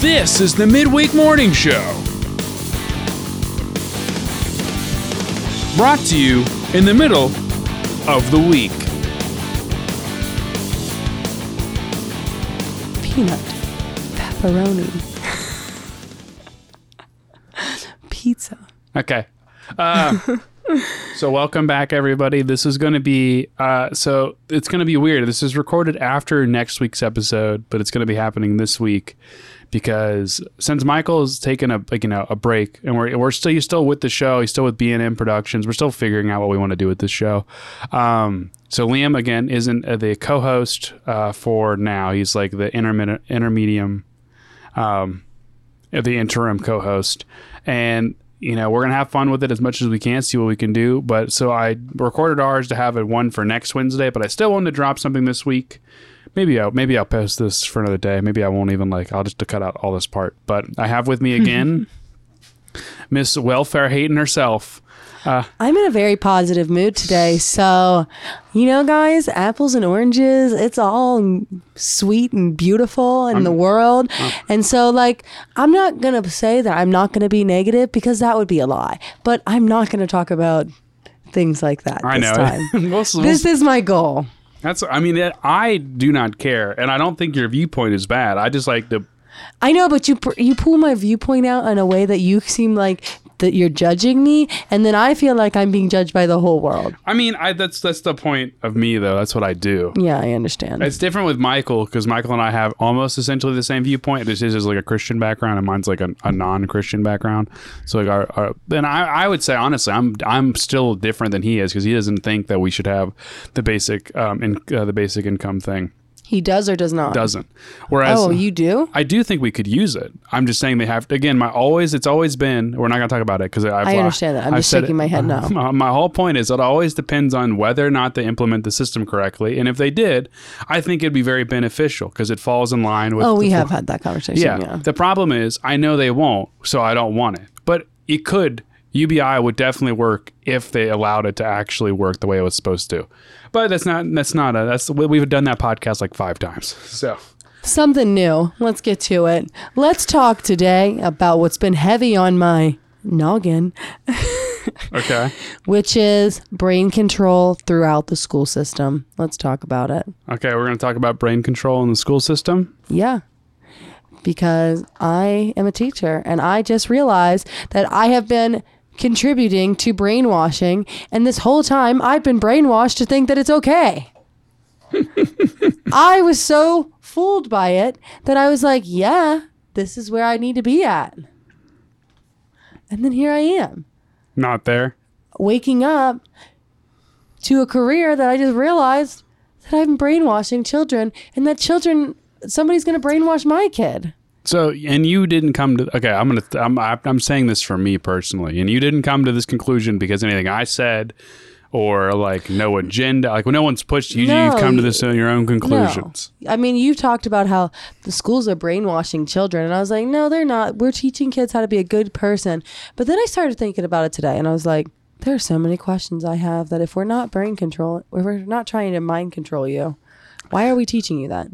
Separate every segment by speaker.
Speaker 1: This is the Midweek Morning Show. Brought to you in the middle of the week.
Speaker 2: Peanut. Pepperoni. Pizza.
Speaker 1: Okay. Uh, so welcome back, everybody. This is going to be uh, so it's going to be weird. This is recorded after next week's episode, but it's going to be happening this week because since Michael has taken a like you know a break and we're we're still he's still with the show. He's still with B and M Productions. We're still figuring out what we want to do with this show. Um, so Liam again isn't uh, the co-host uh, for now. He's like the intermittent intermedium, um, the interim co-host, and you know we're gonna have fun with it as much as we can, see what we can do. But so I recorded ours to have it one for next Wednesday, but I still wanted to drop something this week. Maybe I'll maybe I'll post this for another day. Maybe I won't even like I'll just cut out all this part. But I have with me again Miss Welfare Hating herself.
Speaker 2: Uh, I'm in a very positive mood today. So, you know, guys, apples and oranges, it's all sweet and beautiful in the world. and so, like, I'm not going to say that I'm not going to be negative because that would be a lie. But I'm not going to talk about things like that
Speaker 1: I
Speaker 2: this
Speaker 1: know.
Speaker 2: time.
Speaker 1: We'll- we'll-
Speaker 2: this is my goal.
Speaker 1: That's I mean it, I do not care, and I don't think your viewpoint is bad. I just like the
Speaker 2: I know, but you you pull my viewpoint out in a way that you seem like that you're judging me, and then I feel like I'm being judged by the whole world.
Speaker 1: I mean I that's that's the point of me though. That's what I do.
Speaker 2: Yeah, I understand.
Speaker 1: It's different with Michael because Michael and I have almost essentially the same viewpoint. This is like a Christian background, and mine's like a, a non-Christian background. So like our, our then I, I would say honestly, I'm I'm still different than he is because he doesn't think that we should have the basic um in, uh, the basic income thing.
Speaker 2: He does or does not.
Speaker 1: Doesn't. Whereas
Speaker 2: Oh, you do?
Speaker 1: I do think we could use it. I'm just saying they have to. Again, my always it's always been. We're not going to talk about it because
Speaker 2: I understand that. I'm just shaking my head now.
Speaker 1: My, my whole point is it always depends on whether or not they implement the system correctly, and if they did, I think it'd be very beneficial because it falls in line with.
Speaker 2: Oh, we have had that conversation.
Speaker 1: Yeah.
Speaker 2: Yeah.
Speaker 1: The problem is I know they won't, so I don't want it. But it could. UBI would definitely work if they allowed it to actually work the way it was supposed to. But that's not. That's not a. That's we've done that podcast like five times. So.
Speaker 2: Something new. Let's get to it. Let's talk today about what's been heavy on my noggin,
Speaker 1: Okay.
Speaker 2: which is brain control throughout the school system. Let's talk about it.
Speaker 1: Okay, we're going to talk about brain control in the school system.
Speaker 2: Yeah. Because I am a teacher and I just realized that I have been contributing to brainwashing. And this whole time I've been brainwashed to think that it's okay. I was so fooled by it that I was like, yeah, this is where I need to be at. And then here I am,
Speaker 1: Not there.
Speaker 2: waking up to a career that I just realized that I'm brainwashing children and that children, somebody's going to brainwash my kid.
Speaker 1: So, and you didn't come to. Okay, I'm gonna. I'm. I'm saying this for me personally, and you didn't come to this conclusion because anything I said, or like no agenda, like when no one's pushed you.
Speaker 2: No,
Speaker 1: you've come to this on your own conclusions.
Speaker 2: No. I mean, you talked about how the schools are brainwashing children, and I was like, no, they're not. We're teaching kids how to be a good person. But then I started thinking about it today, and I was like, there are so many questions I have that if we're not brain control, if we're not trying to mind control you, why are we teaching you that?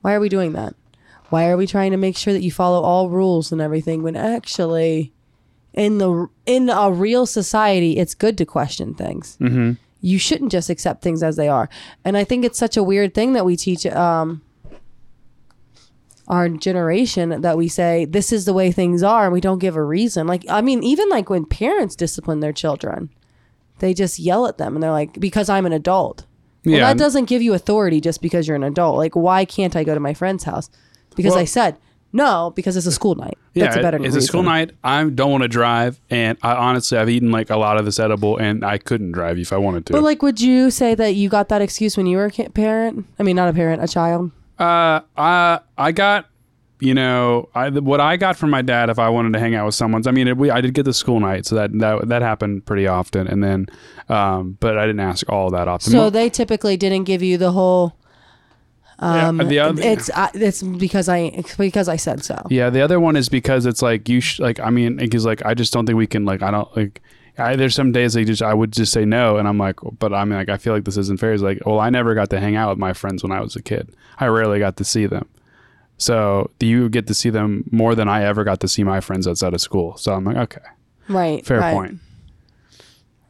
Speaker 2: Why are we doing that? Why are we trying to make sure that you follow all rules and everything when actually in the in a real society it's good to question things
Speaker 1: Mm-hmm.
Speaker 2: you shouldn't just accept things as they are. And I think it's such a weird thing that we teach um, our generation that we say this is the way things are and we don't give a reason. Like I mean, even like when parents discipline their children, they just yell at them and they're like, because I'm an adult. Well,
Speaker 1: Yeah.
Speaker 2: that doesn't give you authority just because you're an adult. Like, why can't I go to my friend's house? Because
Speaker 1: Well-
Speaker 2: I said no, because it's a school night. That's
Speaker 1: yeah,
Speaker 2: a better
Speaker 1: it's a school night. I don't want to drive, and I honestly, I've eaten like a lot of this edible, and I couldn't drive if I wanted to.
Speaker 2: But like, would you say that you got that excuse when you were a parent? I mean, not a parent, a child.
Speaker 1: Uh, I I got, you know, I what I got from my dad if I wanted to hang out with someone's. I mean, it, we I did get the school night, so that that that happened pretty often, and then, um, but I didn't ask all that often.
Speaker 2: So they typically didn't give you the whole.
Speaker 1: Yeah,
Speaker 2: Um,
Speaker 1: the other-
Speaker 2: it's uh, it's because I it's because I said so.
Speaker 1: yeah, the other one is because it's like you sh- like I mean, because like I just don't think we can like I don't like. I, there's some days they just I would just say no, and I'm like, but I mean, like I feel like this isn't fair. It's like, well, I never got to hang out with my friends when I was a kid. I rarely got to see them. So do you get to see them more than I ever got to see my friends outside of school. So I'm like, okay,
Speaker 2: Right.
Speaker 1: fair
Speaker 2: right.
Speaker 1: point.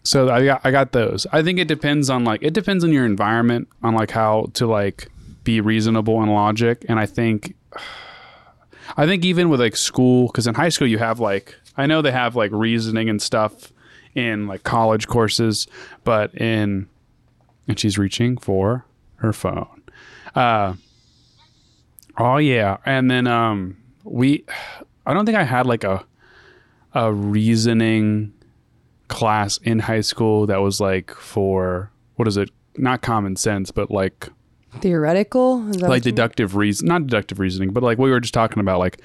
Speaker 1: So I got I got those. I think it depends on like it depends on your environment on like how to like be reasonable and logic. And I think I think even with like school, because in high school you have like I know they have like reasoning and stuff in like college courses, but in and she's reaching for her phone. Uh, oh yeah, and then um we I don't think I had like a a reasoning class in high school that was like for what is it? Not common sense, but like
Speaker 2: Theoretical.
Speaker 1: Like deductive reason, not deductive reasoning, but like we were just talking about, like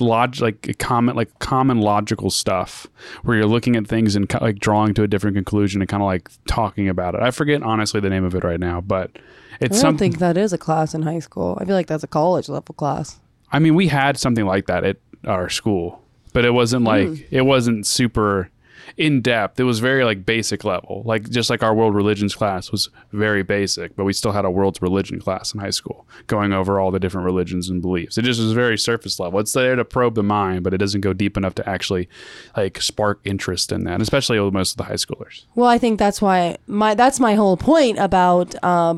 Speaker 1: log, like common, like common logical stuff, where you're looking at things and like drawing to a different conclusion and kind of like talking about it. I forget honestly the name of it right now, but
Speaker 2: I
Speaker 1: it's
Speaker 2: don't
Speaker 1: something.
Speaker 2: think that is a class in high school. I feel like that's a college level class.
Speaker 1: I mean, we had something like that at our school, but it wasn't like
Speaker 2: Hmm.
Speaker 1: it wasn't super in depth. It was very like basic level, like just like our world religions class was very basic, but we still had a world's religion class in high school, going over all the different religions and beliefs. It just was very surface level. It's there to probe the mind, but it doesn't go deep enough to actually like spark interest in that, especially with most of the high schoolers.
Speaker 2: Well, I think that's why my that's my whole point about uh,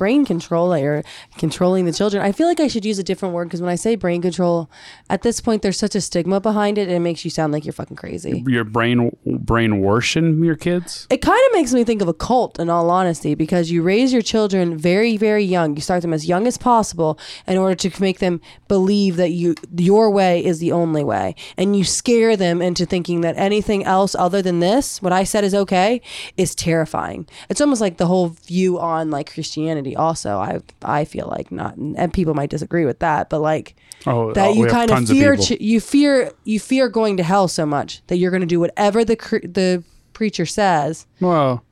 Speaker 2: brain control or controlling the children. I feel like I should use a different word because when I say brain control, at this point there's such a stigma behind it, and it makes you sound like you're fucking crazy.
Speaker 1: Your brain brain worshing your kids.
Speaker 2: It kind of makes me think of a cult, in all honesty, because you raise your children very, very young. You start them as young as possible in order to make them believe that you your way is the only way, and you scare them into thinking that anything else other than this, what I said is okay, is terrifying. It's almost like the whole view on like Christianity. Also, I I feel like not, and people might disagree with that, but like
Speaker 1: Oh,
Speaker 2: that
Speaker 1: oh,
Speaker 2: you kind of fear
Speaker 1: people.
Speaker 2: ch- you fear you fear going to hell so much that you're going to do whatever the the preacher says
Speaker 1: well,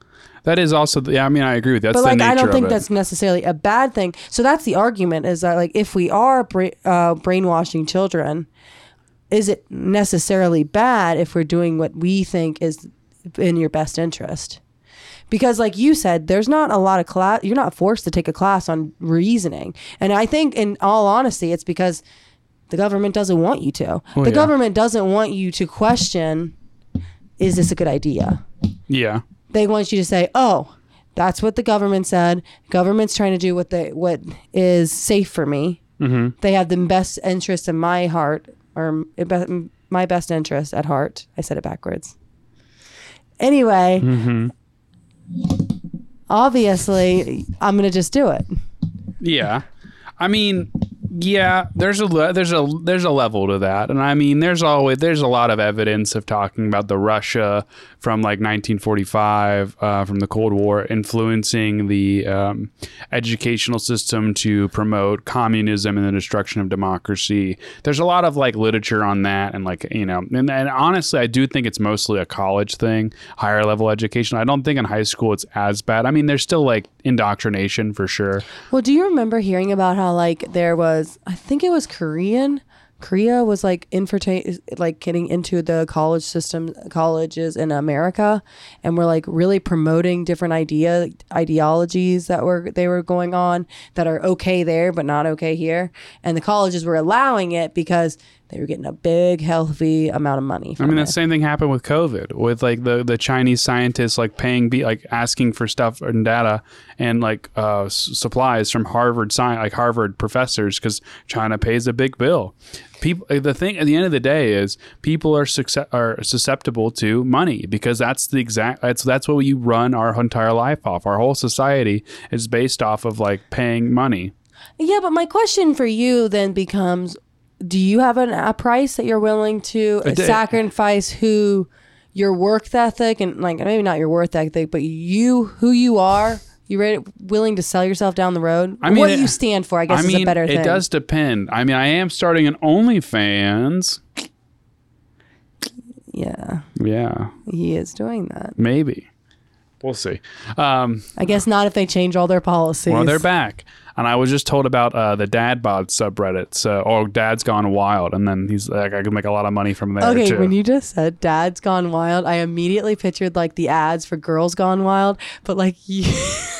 Speaker 1: that is also. The, yeah, I mean, I agree with you. That's
Speaker 2: but like i don't think that's necessarily a bad thing so that's the argument is that like if we are bra- uh, brainwashing children is it necessarily bad if we're doing what we think is in your best interest because like you said there's not a lot of class you're not forced to take a class on reasoning and i think in all honesty it's because the government doesn't want you to
Speaker 1: Oh,
Speaker 2: the
Speaker 1: yeah.
Speaker 2: government doesn't want you to question is this a good idea
Speaker 1: Yeah.
Speaker 2: they want you to say, "Oh, that's what the government said. Government's trying to do what they what is safe for me.
Speaker 1: Mm-hmm.
Speaker 2: They have the best interest in my heart, or my best interest at heart." I said it backwards. Anyway,
Speaker 1: Mm-hmm.
Speaker 2: Obviously, I'm gonna just do it.
Speaker 1: Yeah, I mean, yeah. There's a there's a there's a level to that, and I mean, there's always there's a lot of evidence of talking about the Russia from like 1945 uh, from the Cold War influencing the um, educational system to promote communism and the destruction of democracy. There's a lot of like literature on that, and like you know, and, and honestly, I do think it's mostly a college thing, higher level education. I don't think in high school it's as bad. I mean, there's still like indoctrination for sure.
Speaker 2: Well, do you remember hearing about how like there was I think it was Korean. Korea was like infiltrate like getting into the college system colleges in America and were like really promoting different idea ideologies that were they were going on that are okay there but not okay here. And the colleges were allowing it because they were getting a big healthy amount of money
Speaker 1: I mean,
Speaker 2: it.
Speaker 1: the same thing happened with COVID, with like the, the Chinese scientists like paying, be like asking for stuff and data and like uh, s- supplies from Harvard science, like Harvard professors, because China pays a big bill. People, the thing at the end of the day is people are success, are susceptible to money because that's the exact that's that's what you run our entire life off. Our whole society is based off of like paying money.
Speaker 2: Yeah, but my question for you then becomes do you have an, a price that you're willing to sacrifice who your work ethic and like maybe not your work ethic, but you who you are? You ready, willing to sell yourself down the road?
Speaker 1: I mean,
Speaker 2: what
Speaker 1: it-
Speaker 2: you stand for, I guess,
Speaker 1: I mean,
Speaker 2: is a better
Speaker 1: it
Speaker 2: thing.
Speaker 1: does depend. I mean, I am starting an OnlyFans.
Speaker 2: Yeah,
Speaker 1: Yeah,
Speaker 2: he is doing that.
Speaker 1: maybe. We'll see. Um,
Speaker 2: I guess not if they change all their policies.
Speaker 1: well, they're back, and I was just told about uh, the Dad Bod subreddit. So, oh, Dad's gone wild, and then he's like, I can make a lot of money from there
Speaker 2: Okay,
Speaker 1: too.
Speaker 2: when you just said Dad's Gone Wild, I immediately pictured like the ads for Girls Gone Wild, but like you,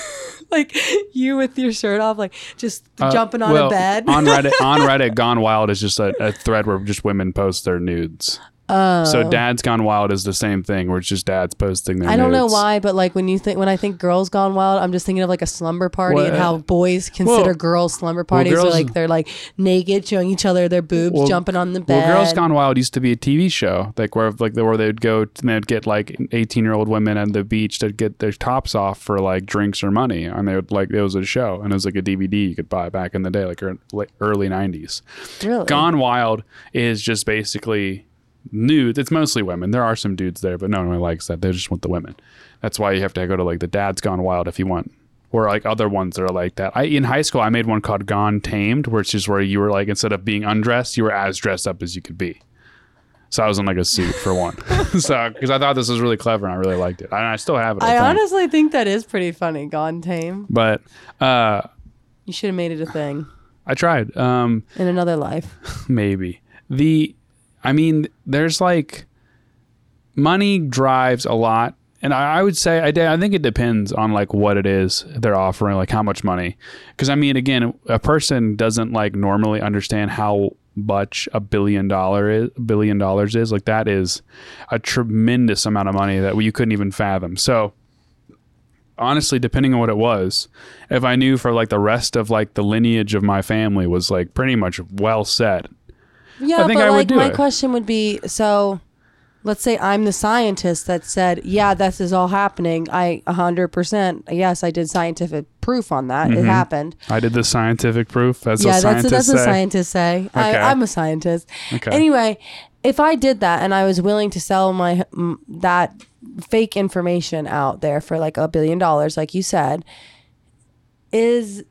Speaker 2: like you with your shirt off, like just
Speaker 1: Uh,
Speaker 2: jumping on
Speaker 1: well,
Speaker 2: a bed.
Speaker 1: on Reddit, on Reddit, Gone Wild is just a, a thread where just women post their nudes.
Speaker 2: Oh.
Speaker 1: So Dad's Gone Wild is the same thing, where it's just dads posting their.
Speaker 2: I don't know
Speaker 1: nudes.
Speaker 2: why, but like when you think when I think girls gone wild, I'm just thinking of like a slumber party
Speaker 1: Well,
Speaker 2: and how boys consider
Speaker 1: well-
Speaker 2: girls slumber parties
Speaker 1: girls-
Speaker 2: where like they're like naked, showing each other their boobs,
Speaker 1: Well-
Speaker 2: jumping on the bed.
Speaker 1: Well, Girls Gone Wild used to be a TV show, like where like where they'd go and they'd get like eighteen year old women at the beach to get their tops off for like drinks or money, and they would like it was a show, and it was like a DVD you could buy back in the day, like ear- like early nineties.
Speaker 2: really?
Speaker 1: Gone Wild is just basically nude. It's mostly women. There are some dudes there, but no one really likes that. They just want the women. That's why you have to go to like the Dad's Gone Wild if you want, or like other ones that are like that. I in high school I made one called Gone Tamed, which is where you were like instead of being undressed, you were as dressed up as you could be. So I was in like a suit for one. so because I thought this was really clever and I really liked it, and I still have it. I,
Speaker 2: I
Speaker 1: think.
Speaker 2: honestly think that is pretty funny. Gone tame.
Speaker 1: but uh,
Speaker 2: You should have made it a thing
Speaker 1: I tried. Um,
Speaker 2: in another life.
Speaker 1: maybe the i mean there's like money drives a lot and I, I would say I, I think it depends on like what it is they're offering like how much money. Because i mean again a person doesn't like normally understand how much a billion dollar is billion dollars is like that is a tremendous amount of money that you couldn't even fathom. So honestly depending on what it was if i knew for like the rest of like the lineage of my family was like pretty much well set
Speaker 2: Yeah,
Speaker 1: think
Speaker 2: but
Speaker 1: I would
Speaker 2: like
Speaker 1: do
Speaker 2: my
Speaker 1: it.
Speaker 2: question would be so let's say I'm the scientist that said, yeah, this is all happening. I 100%, yes, I did scientific proof on that. It mm-hmm. happened.
Speaker 1: I did the scientific proof. That's
Speaker 2: yeah,
Speaker 1: what
Speaker 2: that's
Speaker 1: scientists
Speaker 2: that's what
Speaker 1: say.
Speaker 2: scientists say.
Speaker 1: Okay.
Speaker 2: I, I'm a scientist.
Speaker 1: Okay.
Speaker 2: Anyway, if I did that and I was willing to sell my m- that fake information out there for like a billion dollars, like you said, is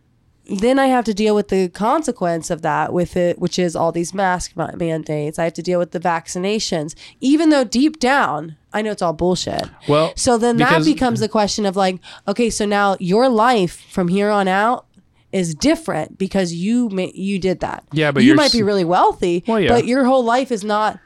Speaker 2: then I have to deal with the consequence of that with it, which is all these mask ma- mandates. I have to deal with the vaccinations, even though deep down I know it's all bullshit.
Speaker 1: Well,
Speaker 2: So then that
Speaker 1: because-
Speaker 2: becomes the question of like, okay, so now your life from here on out is different because you ma- you did that.
Speaker 1: Yeah, but
Speaker 2: you
Speaker 1: you're
Speaker 2: might
Speaker 1: s-
Speaker 2: be really wealthy,
Speaker 1: Well, yeah.
Speaker 2: but your whole life is not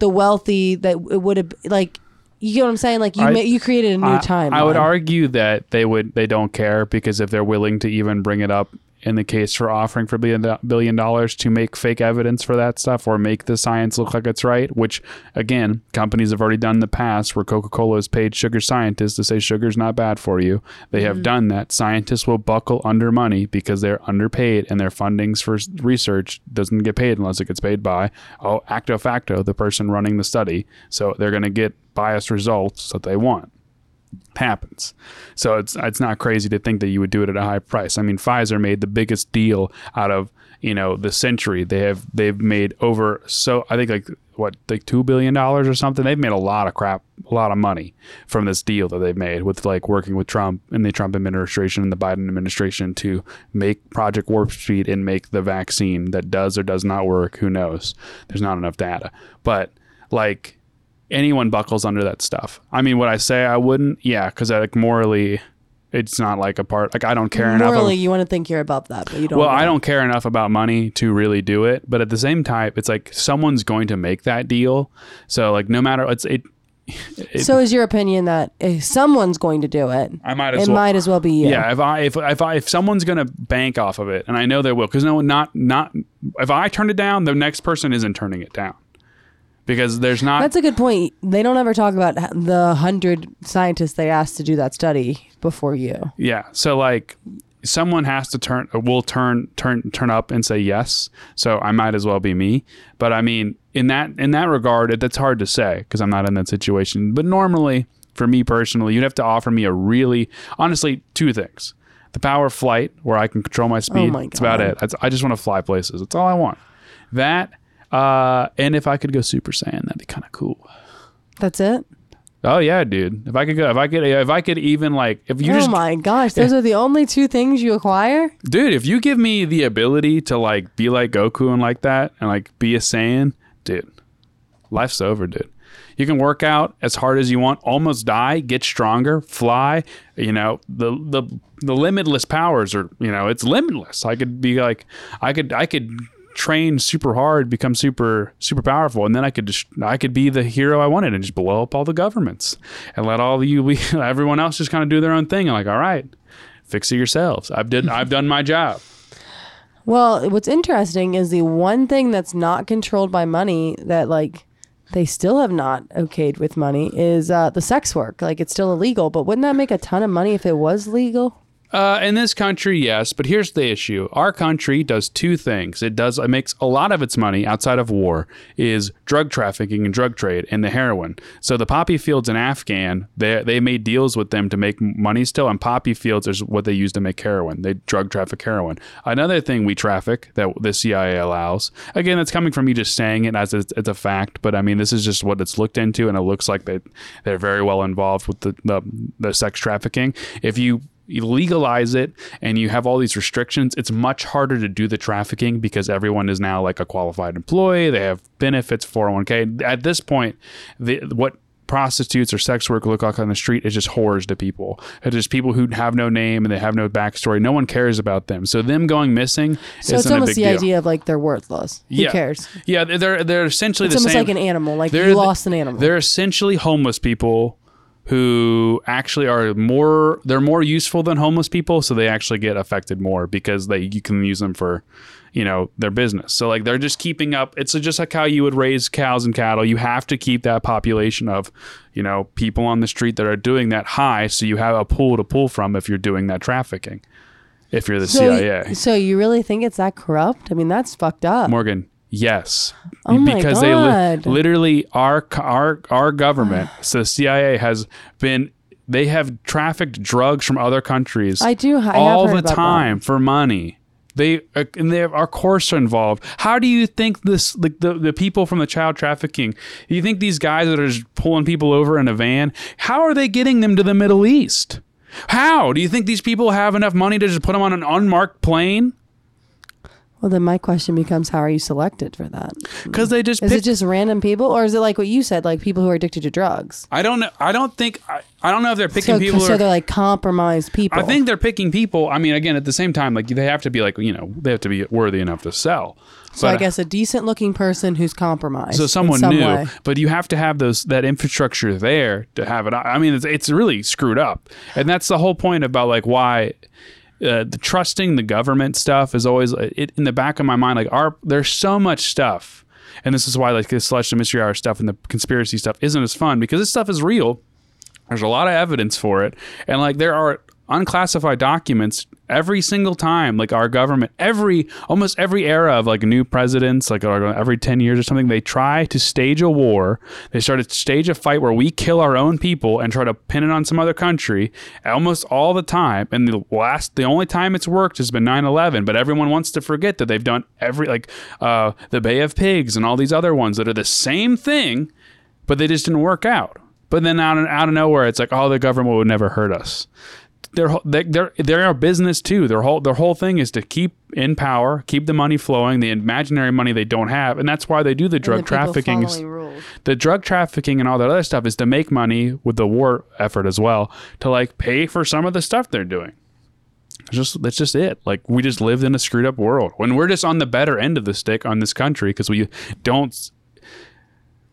Speaker 2: the wealthy that it would have like. You get what I'm saying? Like you
Speaker 1: I-
Speaker 2: ma- you created a new
Speaker 1: I,
Speaker 2: time.
Speaker 1: I would argue that they would they don't care because if they're willing to even bring it up in the case for offering for billion billion dollars to make fake evidence for that stuff or make the science look like it's right, which again companies have already done in the past where Coca Cola has paid sugar scientists to say sugar's not bad for you. They have mm-hmm. done that. Scientists will buckle under money because they're underpaid and their fundings for research doesn't get paid unless it gets paid by oh acto facto the person running the study. So they're going to get biased results that they want happens. So it's it's not crazy to think that you would do it at a high price. I mean, Pfizer made the biggest deal out of you know the century. They have they've made over so I think like what like two billion dollars or something. They've made a lot of crap, a lot of money from this deal that they've made with like working with Trump and the Trump administration and the Biden administration to make Project Warp Speed and make the vaccine that does or does not work. Who knows? There's not enough data, but like anyone buckles under that stuff. I mean, would I say I wouldn't? Yeah, because like morally, it's not like a part. Like I don't care
Speaker 2: Morally,
Speaker 1: enough.
Speaker 2: you want to think you're above that, but you don't.
Speaker 1: well,
Speaker 2: know.
Speaker 1: I don't care enough about money to really do it. But at the same time, it's like someone's going to make that deal. So like, no matter it's it. it
Speaker 2: So is your opinion that if someone's going to do it,
Speaker 1: I might
Speaker 2: it
Speaker 1: as well.
Speaker 2: might as well be you?
Speaker 1: Yeah, if I if if I if someone's gonna bank off of it, and I know they will, because no, not not if I turn it down, the next person isn't turning it down, because there's not.
Speaker 2: That's a good point. They don't ever talk about the hundred scientists they asked to do that study before you.
Speaker 1: Yeah. So like someone has to turn uh, will turn turn turn up and say yes. So I might as well be me. But I mean, in that in that regard, it, that's hard to say because I'm not in that situation. But normally, for me personally, you'd have to offer me a really honestly two things. The power of flight, where I can control my oh speed.
Speaker 2: Oh my God.
Speaker 1: That's about it. That's, I just want to fly places. That's all I want. That, uh, and if I could go Super Saiyan, that'd be kind of cool.
Speaker 2: That's it.
Speaker 1: Oh yeah, dude. If I could go, if I could, if I could even like, if you
Speaker 2: oh
Speaker 1: just
Speaker 2: my gosh, those are the only two things you acquire.
Speaker 1: dude if you give me the ability to like be like goku and like that and like be a saiyan dude life's over dude you can work out as hard as you want almost die get stronger fly you know the the the limitless powers are you know it's limitless i could be like i could i could train super hard become super super powerful and then i could just i could be the hero i wanted and just blow up all the governments and let all you everyone else just kind of do their own thing and like all right fix it yourselves. I've did I've done my job.
Speaker 2: Well, what's interesting is the one thing that's not controlled by money that like they still have not okayed with money is uh, the sex work. Like it's still illegal, but wouldn't that make a ton of money if it was legal?
Speaker 1: Uh, in this country, yes, but here's the issue: our country does two things. It does it makes a lot of its money outside of war is drug trafficking and drug trade and the heroin. So the poppy fields in Afghan, they they made deals with them to make money still, and poppy fields is what they use to make heroin. They drug traffic heroin. Another thing we traffic that the CIA allows. Again, that's coming from me just saying it as it's, it's a fact, but I mean this is just what it's looked into, and it looks like they they're very well involved with the the, the sex trafficking. If you you legalize it and you have all these restrictions, it's much harder to do the trafficking because everyone is now like a qualified employee. They have benefits, 401k. At this point, the, what prostitutes or sex work look like on the street is just whores to people. It's just people who have no name and they have no backstory. No one cares about them. So them going missing
Speaker 2: So it's almost the
Speaker 1: deal.
Speaker 2: idea of like they're worthless. Who
Speaker 1: Yeah.
Speaker 2: cares?
Speaker 1: Yeah, they're they're essentially
Speaker 2: It's
Speaker 1: the
Speaker 2: almost
Speaker 1: same.
Speaker 2: like an animal. Like
Speaker 1: They're
Speaker 2: you lost an animal.
Speaker 1: They're essentially homeless people who actually are more they're more useful than homeless people so they actually get affected more because they you can use them for you know their business so like they're just keeping up it's just like how you would raise cows and cattle you have to keep that population of you know people on the street that are doing that high so you have a pool to pull from if you're doing that trafficking if you're the
Speaker 2: so,
Speaker 1: CIA
Speaker 2: so you really think it's that corrupt? I mean, that's fucked up.
Speaker 1: Morgan, yes.
Speaker 2: Oh my
Speaker 1: because they li- literally our our our government, so the CIA has been they have trafficked drugs from other countries
Speaker 2: I do. I
Speaker 1: all the
Speaker 2: about that.
Speaker 1: time for money. They uh, and they have, our courts are involved. How do you think this like the, the people from the child trafficking? You think these guys that are just pulling people over in a van? How are they getting them to the Middle East? How do you think these people have enough money to just put them on an unmarked plane?
Speaker 2: Well, then my question becomes, how are you selected for that?
Speaker 1: Because they just
Speaker 2: Is
Speaker 1: pick
Speaker 2: it just random people, or is it like what you said, like people who are addicted to drugs?
Speaker 1: I don't know. I don't think. I, I don't know if they're picking
Speaker 2: So,
Speaker 1: people.
Speaker 2: so
Speaker 1: or-
Speaker 2: they're like compromised people.
Speaker 1: I think they're picking people. I mean, again, at the same time, like they have to be like you know they have to be worthy enough to sell.
Speaker 2: so. I guess a decent looking person who's compromised.
Speaker 1: so someone
Speaker 2: some
Speaker 1: new,
Speaker 2: way.
Speaker 1: but you have to have those that infrastructure there to have it. I mean, it's it's really screwed up, and that's the whole point about like why. Uh, the trusting the government stuff is always uh, it, in the back of my mind. Like, our there's so much stuff, and this is why like this celestial mystery hour stuff and the conspiracy stuff isn't as fun because this stuff is real. There's a lot of evidence for it. And like there are unclassified documents every single time like our government every almost every era of like new presidents like every 10 years or something they try to stage a war they start to stage a fight where we kill our own people and try to pin it on some other country almost all the time and the last the only time it's worked has been 9-11 but everyone wants to forget that they've done every like uh the bay of pigs and all these other ones that are the same thing but they just didn't work out. But then out of, out of nowhere, it's like, oh, the government would never hurt us. Their they're they're a business too. Their whole their whole thing is to keep in power, keep the money flowing, the imaginary money they don't have, and that's why they do the drug
Speaker 2: the
Speaker 1: trafficking. is-
Speaker 2: following rules.
Speaker 1: The drug trafficking and all that other stuff is to make money with the war effort as well to like pay for some of the stuff they're doing. It's just that's just it. Like we just lived in a screwed up world when we're just on the better end of the stick on this country because we don't.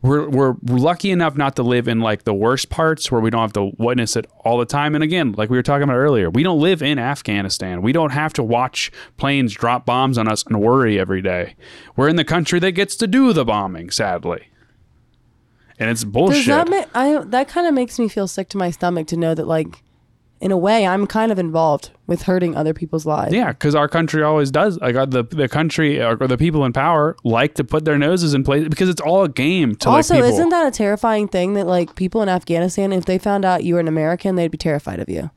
Speaker 1: We're we're lucky enough not to live in like the worst parts where we don't have to witness it all the time. And again, like we were talking about earlier, we don't live in Afghanistan. We don't have to watch planes drop bombs on us and worry every day. We're in the country that gets to do the bombing, sadly. And it's bullshit.
Speaker 2: Does that make I that kind of makes me feel sick to my stomach to know that like in a way I'm kind of involved with hurting other people's lives.
Speaker 1: Yeah, because our country always does. Like the the country or the people in power like to put their noses in place because it's all a game to
Speaker 2: also,
Speaker 1: like
Speaker 2: isn't that a terrifying thing that like people in Afghanistan, if they found out you were an American, they'd be terrified of you.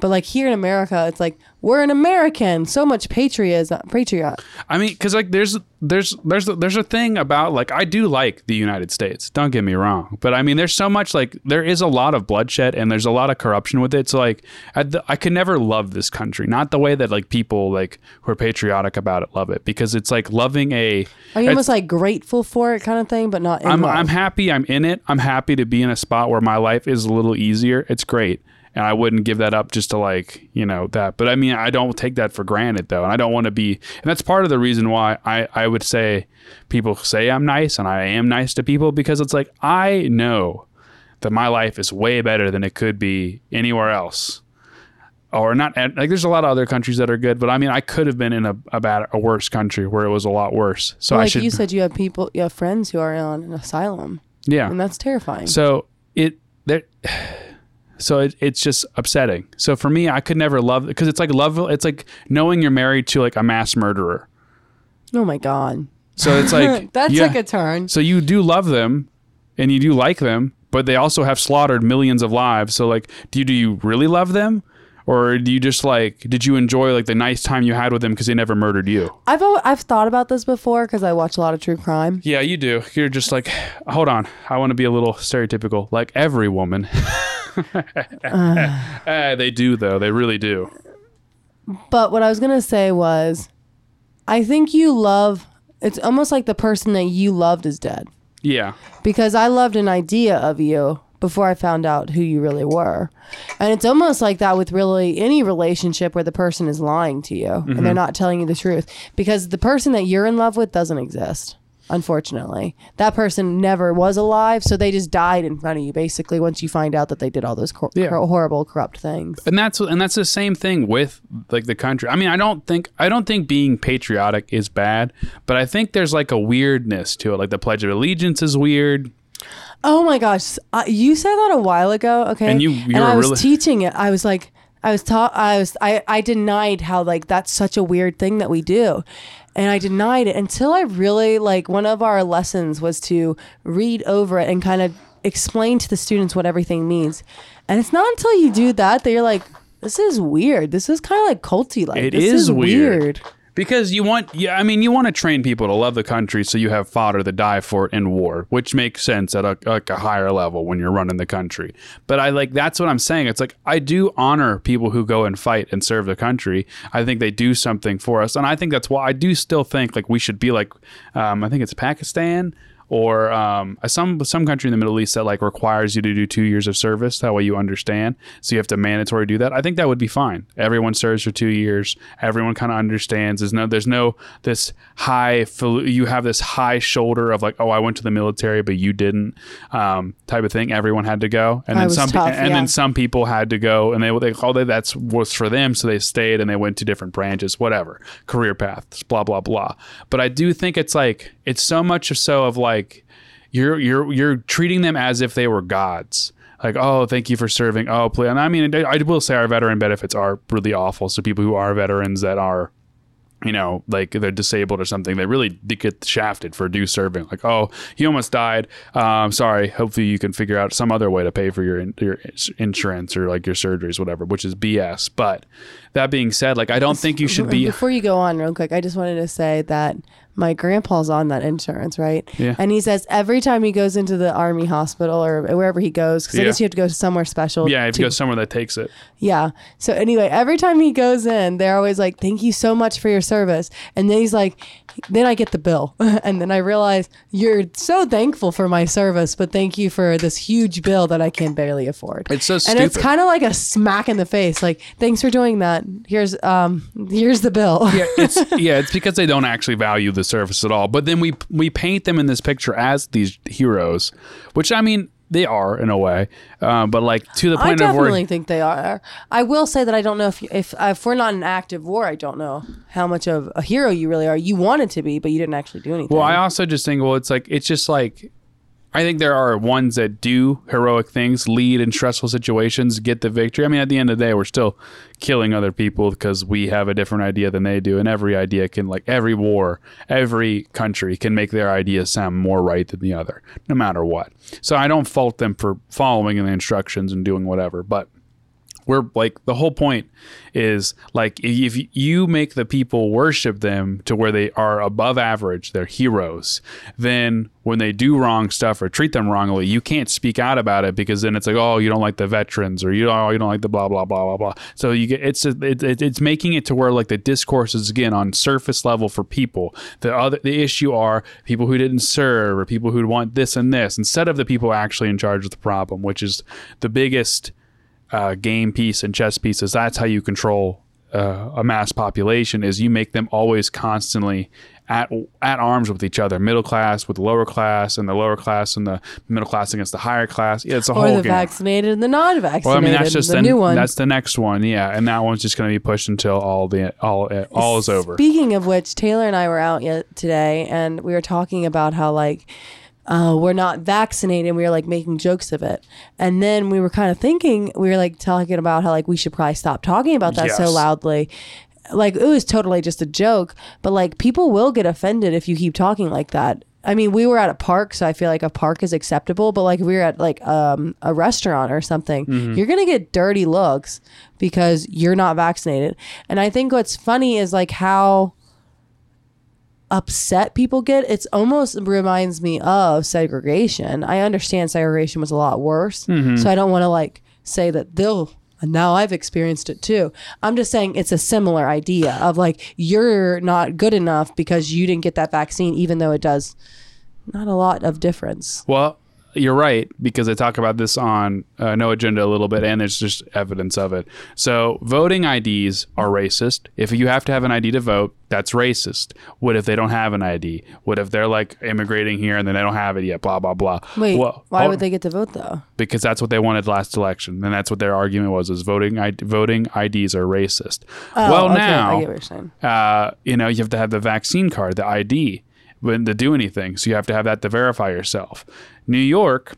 Speaker 2: But like here in America, it's like we're an American. So much patriotism, patriot.
Speaker 1: I mean, because like there's there's there's there's a thing about like I do like the United States. Don't get me wrong, but I mean there's so much like there is a lot of bloodshed and there's a lot of corruption with it. So like I, I could never love this country, not the way that like people like who are patriotic about it love it because it's like loving a.
Speaker 2: Are you almost like grateful for it, kind of thing, but not in
Speaker 1: I'm
Speaker 2: love?
Speaker 1: I'm happy I'm in it. I'm happy to be in a spot where my life is a little easier. It's great. And I wouldn't give that up just to like, you know, that. But I mean, I don't take that for granted though. And I don't want to be and that's part of the reason why I, I would say people say I'm nice and I am nice to people because it's like I know that my life is way better than it could be anywhere else. or not like there's a lot of other countries that are good, but I mean I could have been in a, a bad a worse country where it was a lot worse. So I
Speaker 2: like
Speaker 1: should
Speaker 2: you said, you have people, you have friends who are on an asylum,
Speaker 1: yeah.
Speaker 2: and that's terrifying.
Speaker 1: So it there so it, it's just upsetting. So for me, I could never love because it's like love. It's like knowing you're married to like a mass murderer.
Speaker 2: oh my god,
Speaker 1: So it's like
Speaker 2: that's
Speaker 1: yeah.
Speaker 2: like a turn.
Speaker 1: So you do love them, and you do like them, but they also have slaughtered millions of lives. So like, do you do you really love them, or do you just like did you enjoy like the nice time you had with them because they never murdered you?
Speaker 2: I've I've thought about this before because I watch a lot of true crime.
Speaker 1: Yeah, you do. You're just like, hold on, I want to be a little stereotypical, like every woman. Eh, they do though. They really do.
Speaker 2: But what I was gonna say was, I think you love. It's almost like the person that you loved is dead
Speaker 1: Yeah.
Speaker 2: because I loved an idea of you before I found out who you really were, and it's almost like that with really any relationship where the person is lying to you and they're mm-hmm. not telling you the truth because the person that you're in love with doesn't exist. Unfortunately, that person never was alive, so they just died in front of you. Basically, once you find out that they did all those cor-
Speaker 1: Yeah.
Speaker 2: horrible, corrupt things.
Speaker 1: and that's and that's the same thing with like the country. I mean, I don't think I don't think being patriotic is bad, but I think there's like a weirdness to it. Like the Pledge of Allegiance is weird.
Speaker 2: Oh my gosh, uh, you said that a while ago. Okay,
Speaker 1: And you- you
Speaker 2: and I was
Speaker 1: really-
Speaker 2: teaching it. I was like, I was taught. I was. I. I denied how like that's such a weird thing that we do, and I denied it until I really like one of our lessons was to read over it and kind of explain to the students what everything means. And it's not until you do that that you're like, this is weird. This is kind of like culty. Like
Speaker 1: It
Speaker 2: this
Speaker 1: is
Speaker 2: is
Speaker 1: weird.
Speaker 2: weird.
Speaker 1: Because you want, yeah, I mean, you want to train people to love the country so you have fodder to die for in war, which makes sense at a, like a higher level when you're running the country. But I like, that's what I'm saying. It's like, I do honor people who go and fight and serve the country. I think they do something for us. And I think that's why I do still think like we should be like, um, I think it's Pakistan or um, some some country in the Middle East that like requires you to do two years of service. That way you understand. So you have to mandatory do that. I think that would be fine. Everyone serves for two years. Everyone kind of understands. There's no there's no this high you have this high shoulder of like oh I went to the military but you didn't um, type of thing. Everyone had to go, and
Speaker 2: I
Speaker 1: then some
Speaker 2: tough,
Speaker 1: and
Speaker 2: yeah.
Speaker 1: then some people had to go, and they they oh they, that's was for them, so they stayed and they went to different branches, whatever career paths, blah blah blah. But I do think it's like it's so much so of like you're you're you're treating them as if they were gods. Like, oh, thank you for serving. Oh, please. And I mean, I will say our veteran benefits are really awful. So people who are veterans that are, you know, like they're disabled or something, they really get shafted for due serving. Like, oh, he almost died. Um, sorry. Hopefully, you can figure out some other way to pay for your in- your insurance or like your surgeries, whatever. Which is BS. But that being said, like, I don't think you should be.
Speaker 2: Before you go on, real quick, I just wanted to say that my grandpa's on that insurance, right?
Speaker 1: Yeah.
Speaker 2: And he says every time he goes into the army hospital or wherever he goes, because I
Speaker 1: Yeah.
Speaker 2: guess you have to go somewhere special.
Speaker 1: Yeah, if
Speaker 2: to-
Speaker 1: you go somewhere that takes it.
Speaker 2: yeah. So anyway, every time he goes in, they're always like, "Thank you so much for your service," and then he's like, "Then I get the bill," and then I realize you're so thankful for my service, but thank you for this huge bill that I can barely afford.
Speaker 1: It's so
Speaker 2: and it's kind of like a smack in the face. Like, thanks for doing that. Here's um, here's the bill.
Speaker 1: yeah, it's yeah, it's because they don't actually value the service at all. But then we we paint them in this picture as these heroes, which I mean they are in a way, uh, but like to the
Speaker 2: I
Speaker 1: point of I
Speaker 2: definitely
Speaker 1: where
Speaker 2: think they are. I will say that I don't know if if if we're not in active war, I don't know how much of a hero you really are. You wanted to be, but you didn't actually do anything.
Speaker 1: Well, I also just think, well, it's like it's just like I think there are ones that do heroic things, lead in stressful situations, get the victory. I mean, at the end of the day, we're still killing other people because we have a different idea than they do, and every idea can, like every war, every country can make their idea sound more right than the other, no matter what. So I don't fault them for following the instructions and doing whatever, but we're like the whole point is like if you make the people worship them to where they are above average they're heroes then when they do wrong stuff or treat them wrongly you can't speak out about it because then it's like oh you don't like the veterans or you don't oh, you don't like the blah blah blah blah blah. So you get it's it, it, it's making it to where like the discourse is again on surface level for people. The other the issue are people who didn't serve or people who want this and this instead of the people actually in charge of the problem which is the biggest uh, game piece and chess pieces. That's how you control uh, a mass population is you make them always constantly at at arms with each other, middle class with the lower class, and the lower class and the middle class against the higher class. Yeah, it's a
Speaker 2: or
Speaker 1: whole
Speaker 2: the
Speaker 1: game.
Speaker 2: vaccinated and the non-vaccinated.
Speaker 1: well, I mean that's just
Speaker 2: the
Speaker 1: the,
Speaker 2: new one.
Speaker 1: That's the next one, yeah, and that one's just going to be pushed until all the all all is over.
Speaker 2: Speaking of which, Taylor and I were out yet today, and we were talking about how like uh, we're not vaccinated. We were like making jokes of it, and then we were kind of thinking we were like talking about how like we should probably stop talking about that so loudly. Like it was totally just a joke, but like people will get offended if you keep talking like that. I mean, we were at a park, so I feel like a park is acceptable. But like we were at like um, a restaurant or something,
Speaker 1: Mm-hmm.
Speaker 2: you're gonna get dirty looks because you're not vaccinated. And I think what's funny is like how upset people get. It's almost reminds me of segregation. I understand segregation was a lot worse,
Speaker 1: Mm-hmm.
Speaker 2: so I don't want to like say that they'll. And now I've experienced it too. I'm just saying it's a similar idea of like you're not good enough because you didn't get that vaccine, even though it does not a lot of difference.
Speaker 1: Well, you're right because I talk about this on uh, No Agenda a little bit, and there's just evidence of it. So, voting IDs are racist. If you have to have an ID to vote, that's racist. What if they don't have an ID? What if they're like immigrating here and then they don't have it yet? Blah blah blah.
Speaker 2: Wait,
Speaker 1: Well,
Speaker 2: why
Speaker 1: oh,
Speaker 2: would they get to vote though?
Speaker 1: Because that's what they wanted last election, and that's what their argument was: is voting ID, voting IDs are racist.
Speaker 2: Oh,
Speaker 1: well,
Speaker 2: okay,
Speaker 1: now
Speaker 2: I get what you're saying.
Speaker 1: uh, you know, you have to have the vaccine card, the ID, when to do anything. So you have to have that to verify yourself. New York,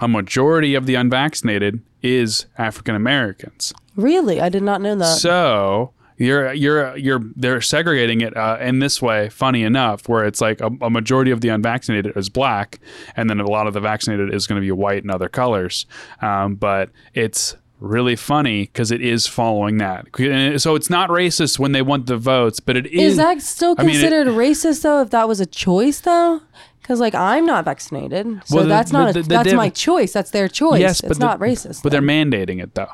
Speaker 1: a majority of the unvaccinated is African Americans.
Speaker 2: Really, I did not know that.
Speaker 1: So you're you're you're they're segregating it uh, in this way. Funny enough, where it's like a, a majority of the unvaccinated is black, and then a lot of the vaccinated is going to be white and other colors. Um, but it's really funny because it is following that. Eh, so it's not racist when they want the votes, but it is.
Speaker 2: Is that still
Speaker 1: I mean, it-
Speaker 2: considered racist though? If that was a choice though, because like I'm not vaccinated, so
Speaker 1: Well, the-
Speaker 2: that's not
Speaker 1: the-
Speaker 2: a,
Speaker 1: the
Speaker 2: that's my choice. That's their choice.
Speaker 1: yes,
Speaker 2: it's
Speaker 1: but
Speaker 2: not racist.
Speaker 1: But
Speaker 2: then.
Speaker 1: they're mandating it though.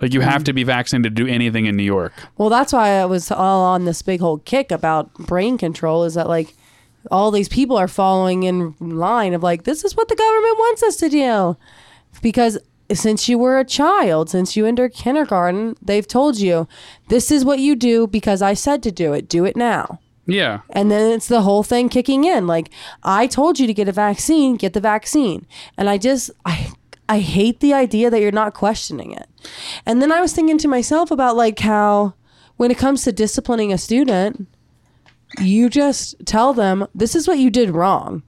Speaker 1: Like you have to be vaccinated to do anything in New York.
Speaker 2: well, that's why I was all on this big whole kick about brain control. Is that like all these people are following in line of like this is what the government wants us to do, because since you were a child, since you entered kindergarten, they've told you this is what you do because I said to do it. Do it now.
Speaker 1: Yeah.
Speaker 2: And then it's the whole thing kicking in. Like, I told you to get a vaccine, get the vaccine. And I just, I, I hate the idea that you're not questioning it. And then I was thinking to myself about like how when it comes to disciplining a student, you just tell them, this is what you did wrong.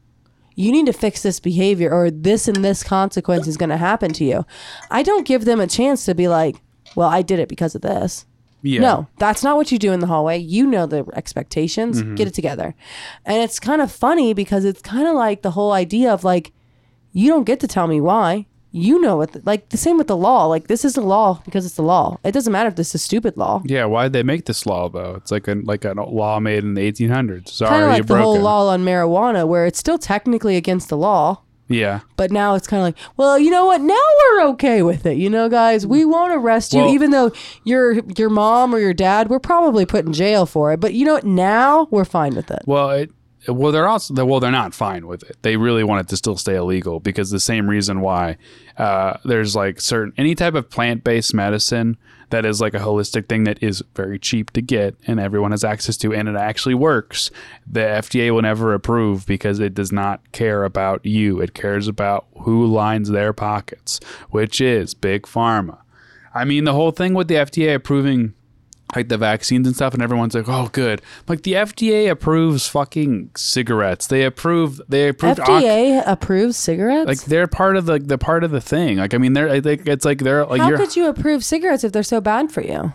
Speaker 2: You need to fix this behavior or this and this consequence is going to happen to you. I don't give them a chance to be like, well, I did it because of this.
Speaker 1: Yeah.
Speaker 2: No, that's not what you do in the hallway. You know the expectations.
Speaker 1: Mm-hmm.
Speaker 2: Get it together. And it's kind of funny because it's kind of like the whole idea of like, you don't get to tell me why. You know what, the, like the same with the law. Like, this is the law because it's the law. It doesn't matter if this is a stupid law.
Speaker 1: Yeah, why'd they make this law though? It's like a like a law made in the 1800s. Sorry,
Speaker 2: Kind of
Speaker 1: you
Speaker 2: like the whole law on marijuana where it's still technically against the law.
Speaker 1: Yeah,
Speaker 2: But now it's kind of like, well, you know what? Now we're okay with it. You know, guys, we won't arrest you,
Speaker 1: Well-
Speaker 2: even though your your mom or your dad, we're probably put in jail for it. But you know what? Now we're fine with it.
Speaker 1: Well, it, well, they're also well, they're not fine with it. They really want it to still stay illegal because the same reason why uh, there's like certain any type of plant based medicine that is like a holistic thing that is very cheap to get and everyone has access to and it actually works. The FDA will never approve because it does not care about you. It cares about who lines their pockets, which is big pharma. I mean, the whole thing with the FDA approving like the vaccines and stuff, and everyone's like, "Oh, good." Like the FDA approves fucking cigarettes. They approve. They approve.
Speaker 2: FDA approves cigarettes.
Speaker 1: like they're part of the the part of the thing. Like I mean, they're like it's like they're like
Speaker 2: How could you approve cigarettes if they're so bad for you?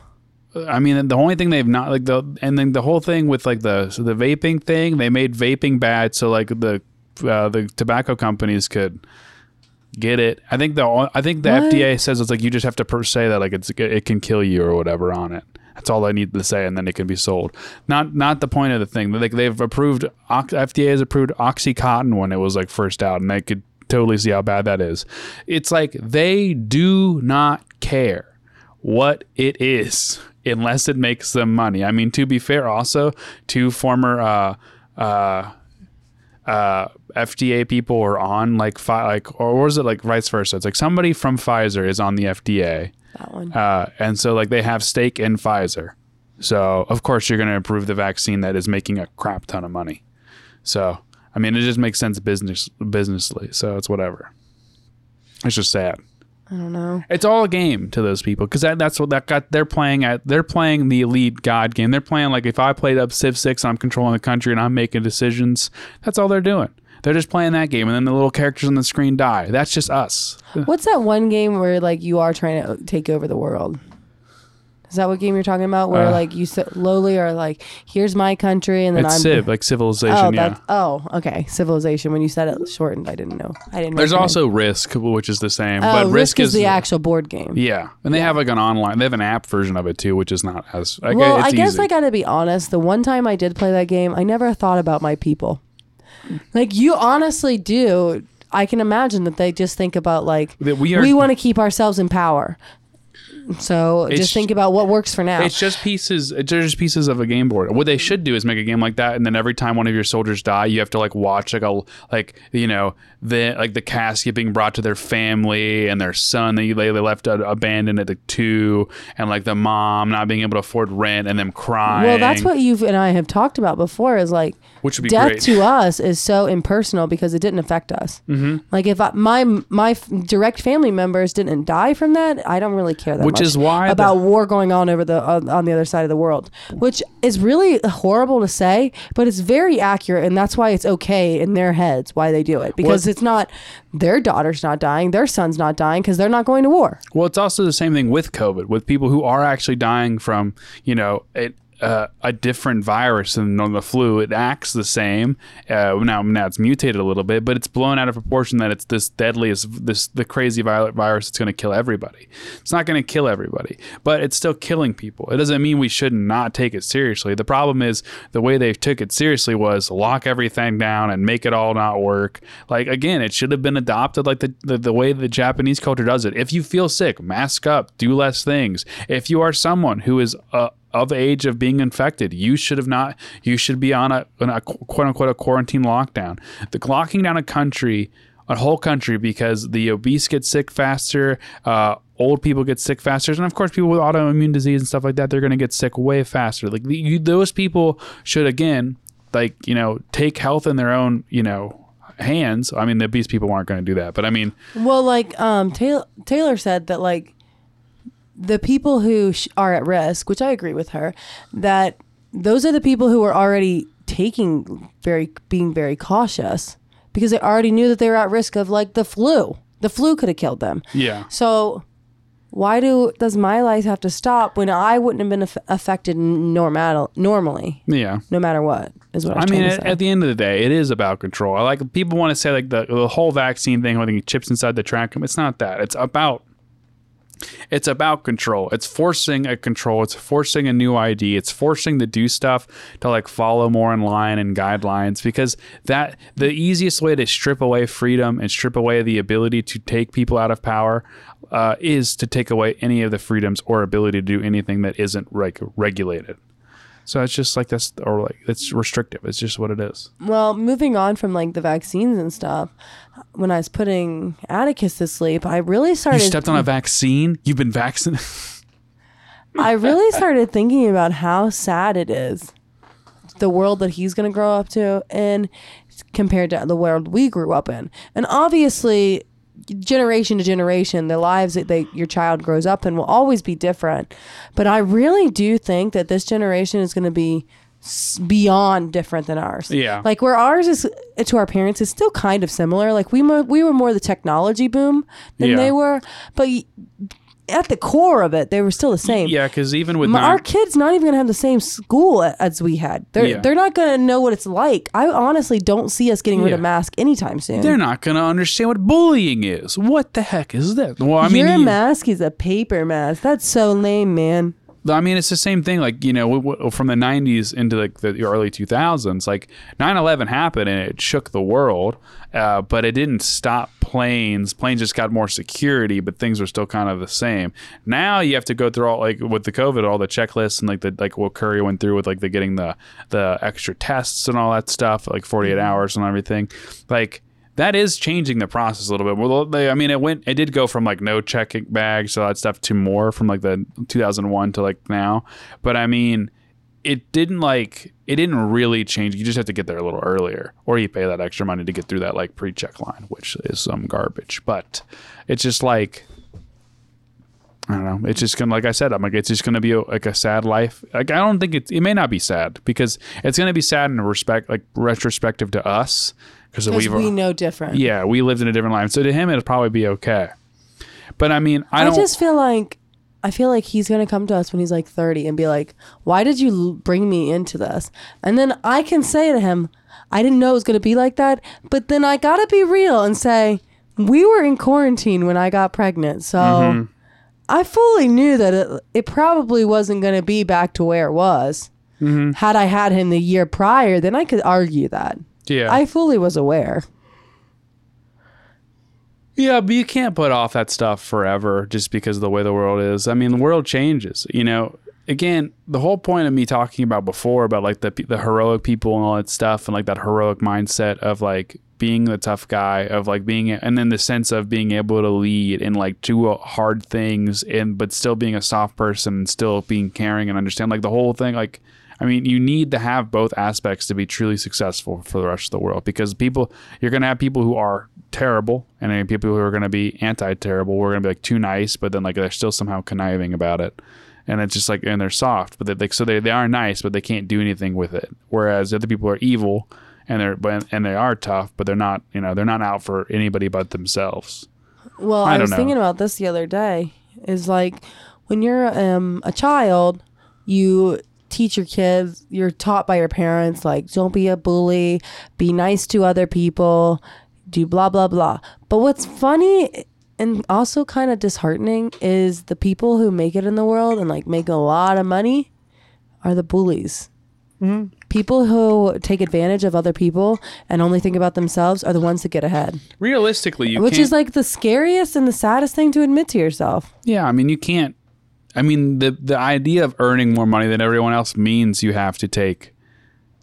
Speaker 1: I mean, the only thing they've not like the and then the whole thing with like the so the vaping thing. They made vaping bad, so like the uh, the tobacco companies could get it. I think the I think the
Speaker 2: What?
Speaker 1: FDA says it's like you just have to per say that like it's it can kill you or whatever on it. That's all they need to say, and then it can be sold. Not not the point of the thing. Like they've approved FDA has approved OxyContin when it was like first out, and they could totally see how bad that is. It's like they do not care what it is unless it makes them money. I mean, to be fair, also two former uh, uh, uh, FDA people are on like fi- like or was it like vice versa? It's like somebody from Pfizer is on the FDA
Speaker 2: that one.
Speaker 1: Uh, and so like they have stake in Pfizer. So of course you're going to approve the vaccine that is making a crap ton of money. So I mean it just makes sense business businessly. So it's whatever. It's just sad.
Speaker 2: I don't know.
Speaker 1: It's all a game to those people because that, that's what that got. They're playing at. They're playing the elite god game. They're playing like if I played up Civ Six, I'm controlling the country and I'm making decisions. That's all they're doing. They're just playing that game, and then the little characters on the screen die. That's just us.
Speaker 2: What's that one game where like you are trying to take over the world? Is that what game you're talking about? Where
Speaker 1: Uh,
Speaker 2: like you slowly are like, here's my country, and then
Speaker 1: It's
Speaker 2: I'm.
Speaker 1: Civ, like civilization.
Speaker 2: oh,
Speaker 1: yeah.
Speaker 2: oh, okay. Civilization. When you said it shortened, I didn't know. I didn't.
Speaker 1: There's also Risk, which is the same,
Speaker 2: Oh,
Speaker 1: but
Speaker 2: Risk, is, the actual board game.
Speaker 1: Yeah, and they have like an online. They have an app version of it too, which is not as. Like,
Speaker 2: well, I guess
Speaker 1: easy.
Speaker 2: I gotta be honest. The one time I did play that game, I never thought about my people. Like you honestly do. I can imagine that they just think about like
Speaker 1: That we are-
Speaker 2: we want to keep ourselves in power. So
Speaker 1: It's-
Speaker 2: just think about what works for now.
Speaker 1: It's just pieces. It's just pieces of a game board. What they should do is make a game like that, and then every time one of your soldiers die, you have to like watch like a like you know the like the casket being brought to their family and their son that you they, they left uh, abandoned at the two, and like the mom not being able to afford rent and them crying.
Speaker 2: well, that's what you have and I have talked about before. Is like
Speaker 1: which would be
Speaker 2: death
Speaker 1: great.
Speaker 2: to us is so impersonal because it didn't affect us. Mm-hmm. Like if I, my my f- direct family members didn't die from that, I don't really care that
Speaker 1: Which
Speaker 2: much
Speaker 1: is why the-
Speaker 2: about war going on over the on, on the other side of the world, which is really horrible to say, but it's very accurate, and that's why it's okay in their heads why they do it because
Speaker 1: Well-
Speaker 2: it's not their daughter's not dying, their son's not dying because they're not going to war.
Speaker 1: Well, it's also the same thing with COVID, with people who are actually dying from, you know, it, uh, a different virus than the flu. It acts the same. Uh, now, now it's mutated a little bit, but it's blown out of proportion that it's this deadliest, this the crazy virus that's going to kill everybody. It's not going to kill everybody, but it's still killing people. It doesn't mean we should not take it seriously. The problem is the way they took it seriously was lock everything down and make it all not work. Like again, it should have been adopted like the, the, the way the Japanese culture does it. If you feel sick, mask up, do less things. If you are someone who is uh, of age of being infected, you should have not. You should be on a, on a quote unquote a quarantine lockdown. The locking down a country, a whole country, because the obese get sick faster. Uh, old people get sick faster, and of course, people with autoimmune disease and stuff like that, they're going to get sick way faster. Like you, those people should again, like you know, take health in their own, you know, hands. I mean, the obese people aren't going to do that, but I mean,
Speaker 2: Well, like um, Taylor, Taylor said that like the people who sh- are at risk, which I agree with her, that those are the people who are already taking very being very cautious because they already knew that they were at risk of like the flu. The flu could have killed them.
Speaker 1: yeah.
Speaker 2: So why do does my life have to stop when I wouldn't have been aff- affected normal normally,
Speaker 1: Yeah.
Speaker 2: no matter what? Is what I
Speaker 1: I mean, at, at the end of the day, it is about control. I like people want to say like the, the whole vaccine thing, having chips inside the track. It's not that. It's about it's about control. It's forcing a control. It's forcing a new ID. It's forcing to do stuff to like follow more in line and guidelines because that the easiest way to strip away freedom and strip away the ability to take people out of power uh, is to take away any of the freedoms or ability to do anything that isn't like regulated. So it's just like that's or like it's restrictive. It's just what it is.
Speaker 2: Well, moving on from like the vaccines and stuff, when I was putting Atticus to sleep, I really started.
Speaker 1: You stepped on a vaccine. You've been vaccinated.
Speaker 2: I really started thinking about how sad it is, the world that he's going to grow up to, and compared to the world we grew up in. And obviously, generation to generation, the lives that they, your child grows up in will always be different. But I really do think that this generation is going to be beyond different than ours.
Speaker 1: Yeah.
Speaker 2: Like where ours is to our parents is still kind of similar. Like we mo- we were more the technology boom than
Speaker 1: Yeah.
Speaker 2: they were, but y- at the core of it, they were still the same.
Speaker 1: yeah, because even with
Speaker 2: My,
Speaker 1: non-
Speaker 2: our kids not even gonna have the same school a- as we had. They're
Speaker 1: Yeah.
Speaker 2: they're not gonna know what it's like. I honestly don't see us getting rid of
Speaker 1: Yeah.
Speaker 2: mask anytime soon.
Speaker 1: they're not gonna understand what bullying is. What the heck is that? Well, I mean,
Speaker 2: Your
Speaker 1: you-
Speaker 2: mask is a paper mask. That's so lame, man.
Speaker 1: I mean, it's the same thing. Like you know, w- w- from the '90s into like the early 2000s, like 9/11 happened and it shook the world, uh, but it didn't stop planes. Planes just got more security, but things were still kind of the same. Now you have to go through all like with the COVID, all the checklists and like the like what Curry went through with like the getting the the extra tests and all that stuff, like 48 hours and everything. Like that is changing the process a little bit. Well, they, I mean, it went, it did go from like no checking bags, all that stuff, to more from like the 2001 to like now. But I mean, it didn't like it didn't really change. You just have to get there a little earlier, or you pay that extra money to get through that like pre-check line, which is some garbage. But it's just like I don't know. It's just gonna, like I said, I'm like, it's just gonna be a, like a sad life. Like I don't think it. It may not be sad because it's gonna be sad in respect, like retrospective to us, because we've
Speaker 2: we know different.
Speaker 1: yeah, we lived in a different life. So to him, it'll probably be okay. But I mean, I
Speaker 2: I,
Speaker 1: don't.
Speaker 2: just feel like I feel like he's gonna come to us when he's like 30 and be like, "Why did you l- bring me into this?" And then I can say to him, "I didn't know it was gonna be like that." But then I gotta be real and say, we were in quarantine when I got pregnant, so
Speaker 1: Mm-hmm.
Speaker 2: I fully knew that it, it probably wasn't gonna be back to where it was.
Speaker 1: Mm-hmm.
Speaker 2: Had I had him the year prior, then I could argue that.
Speaker 1: Yeah,
Speaker 2: I fully was aware.
Speaker 1: Yeah, but you can't put off that stuff forever just because of the way the world is. I mean, the world changes. You know, again, the whole point of me talking about before about like the the heroic people and all that stuff and like that heroic mindset of like being the tough guy of like being and then the sense of being able to lead and like do hard things and but still being a soft person and still being caring and understand like the whole thing like I mean, you need to have both aspects to be truly successful for the rest of the world because people, you're going to have people who are terrible and then people who are going to be anti-terrible. We're going to be like too nice, but then like they're still somehow conniving about it. And it's just like, and they're soft, but they, like, so they, they are nice, but they can't do anything with it. Whereas other people are evil and they're, but, and they are tough, but they're not, you know, they're not out for anybody but themselves.
Speaker 2: Well,
Speaker 1: I
Speaker 2: I, was
Speaker 1: know.
Speaker 2: thinking about this the other day. Is like when you're um, a child, you teach your kids. You're taught by your parents like don't be a bully, be nice to other people, do blah blah blah. But what's funny and also kind of disheartening is the people who make it in the world and like make a lot of money are the bullies. Mm-hmm. People who take advantage of other people and only think about themselves are the ones that get ahead
Speaker 1: Realistically, you
Speaker 2: which
Speaker 1: can't,
Speaker 2: is like the scariest and the saddest thing to admit to yourself.
Speaker 1: Yeah, I mean, you can't. I mean, the the idea of earning more money than everyone else means you have to take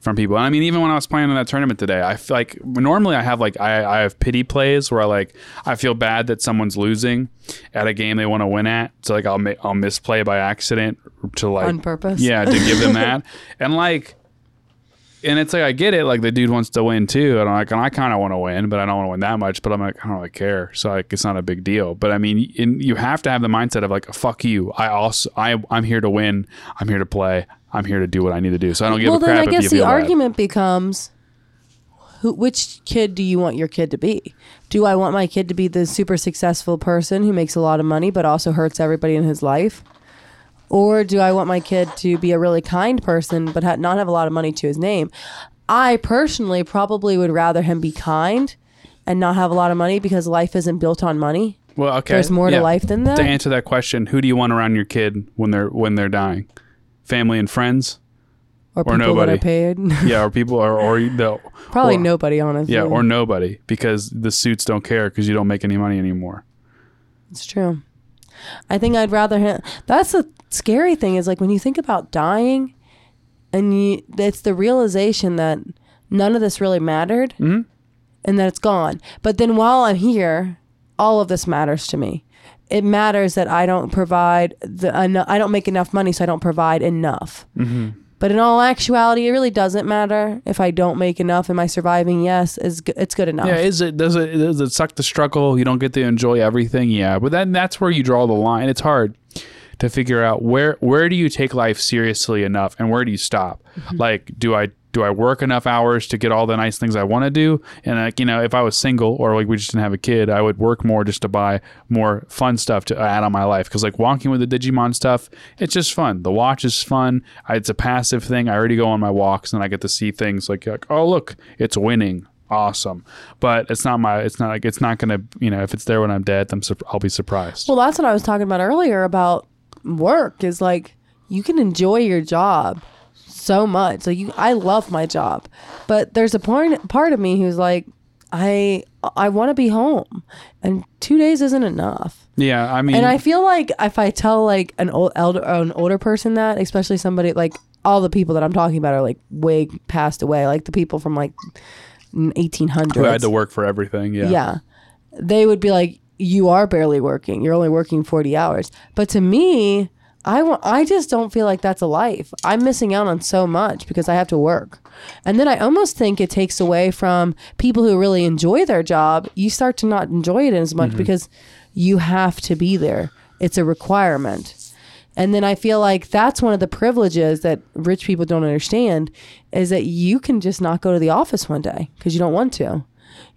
Speaker 1: from people. And I mean, even when I was playing in that tournament today, I feel like normally I have like I, I have pity plays where I like I feel bad that someone's losing at a game they want to win at. So like I'll I'll misplay by accident to like
Speaker 2: On purpose?
Speaker 1: Yeah, to give them that. And like and it's like I get it, like the dude wants to win too, and I'm like, and I kind of want to win, but I don't want to win that much. But I'm like, I don't really care, so like it's not a big deal. But I mean, in, you have to have the mindset of like, fuck you. I also I I'm here to win. I'm here to play. I'm here to do what I need to do. So I don't give
Speaker 2: well,
Speaker 1: a crap
Speaker 2: then I guess the
Speaker 1: feel bad.
Speaker 2: argument becomes who, which kid do you want your kid to be? Do I want my kid to be the super successful person who makes a lot of money but also hurts everybody in his life? Or do I want my kid to be a really kind person but ha- not have a lot of money to his name? I personally probably would rather him be kind and not have a lot of money because life isn't built on money.
Speaker 1: Well, okay.
Speaker 2: There's more to life than that.
Speaker 1: To answer that question, who do you want around your kid when they're when they're dying? Family and friends?
Speaker 2: Or people
Speaker 1: nobody.
Speaker 2: that are paid.
Speaker 1: Yeah, or people or or the
Speaker 2: Probably
Speaker 1: or-
Speaker 2: nobody, honestly.
Speaker 1: Yeah, or nobody because the suits don't care because you don't make any money anymore.
Speaker 2: It's true. I think I'd rather him. That's the scary thing is like when you think about dying, and you, it's the realization that none of this really mattered,
Speaker 1: Mhm.
Speaker 2: and that it's gone. But then while I'm here, all of this matters to me. It matters that I don't provide the. I don't make enough money, so I don't provide enough. But in all actuality, it really doesn't matter if I don't make enough. Am I surviving? Yes, it's g- it's good enough.
Speaker 1: Yeah, is it does it does it suck to struggle? You don't get to enjoy everything. Yeah, but then that's where you draw the line. It's hard to figure out where where do you take life seriously enough and where do you stop? Mm-hmm. Like, do I do I work enough hours to get all the nice things I want to do? And like, you know, if I was single or like we just didn't have a kid, I would work more just to buy more fun stuff to add on my life. Because like walking with the Digimon stuff, it's just fun. The watch is fun. It's a passive thing. I already go on my walks and I get to see things like, like oh look, it's winning awesome but it's not my it's not like it's not gonna you know if it's there when i'm dead i'm sur- i'll be surprised
Speaker 2: Well, that's what I was talking about earlier about work is like you can enjoy your job so much. Like you I love my job. But there's a part part of me who's like I I want to be home and 2 days isn't enough.
Speaker 1: yeah i mean
Speaker 2: And I feel like if I tell like an old elder an older person that, especially somebody like all the people that I'm talking about are like way passed away, like the people from like 1800s.
Speaker 1: Who had to work for everything? Yeah.
Speaker 2: yeah. They would be like, you are barely working. You're only working 40 hours. But to me, I want, I just don't feel like that's a life. I'm missing out on so much because I have to work. And then I almost think it takes away from people who really enjoy their job. You start to not enjoy it as much mm-hmm. because you have to be there. It's a requirement. And then I feel like that's one of the privileges that rich people don't understand is that you can just not go to the office one day because you don't want to.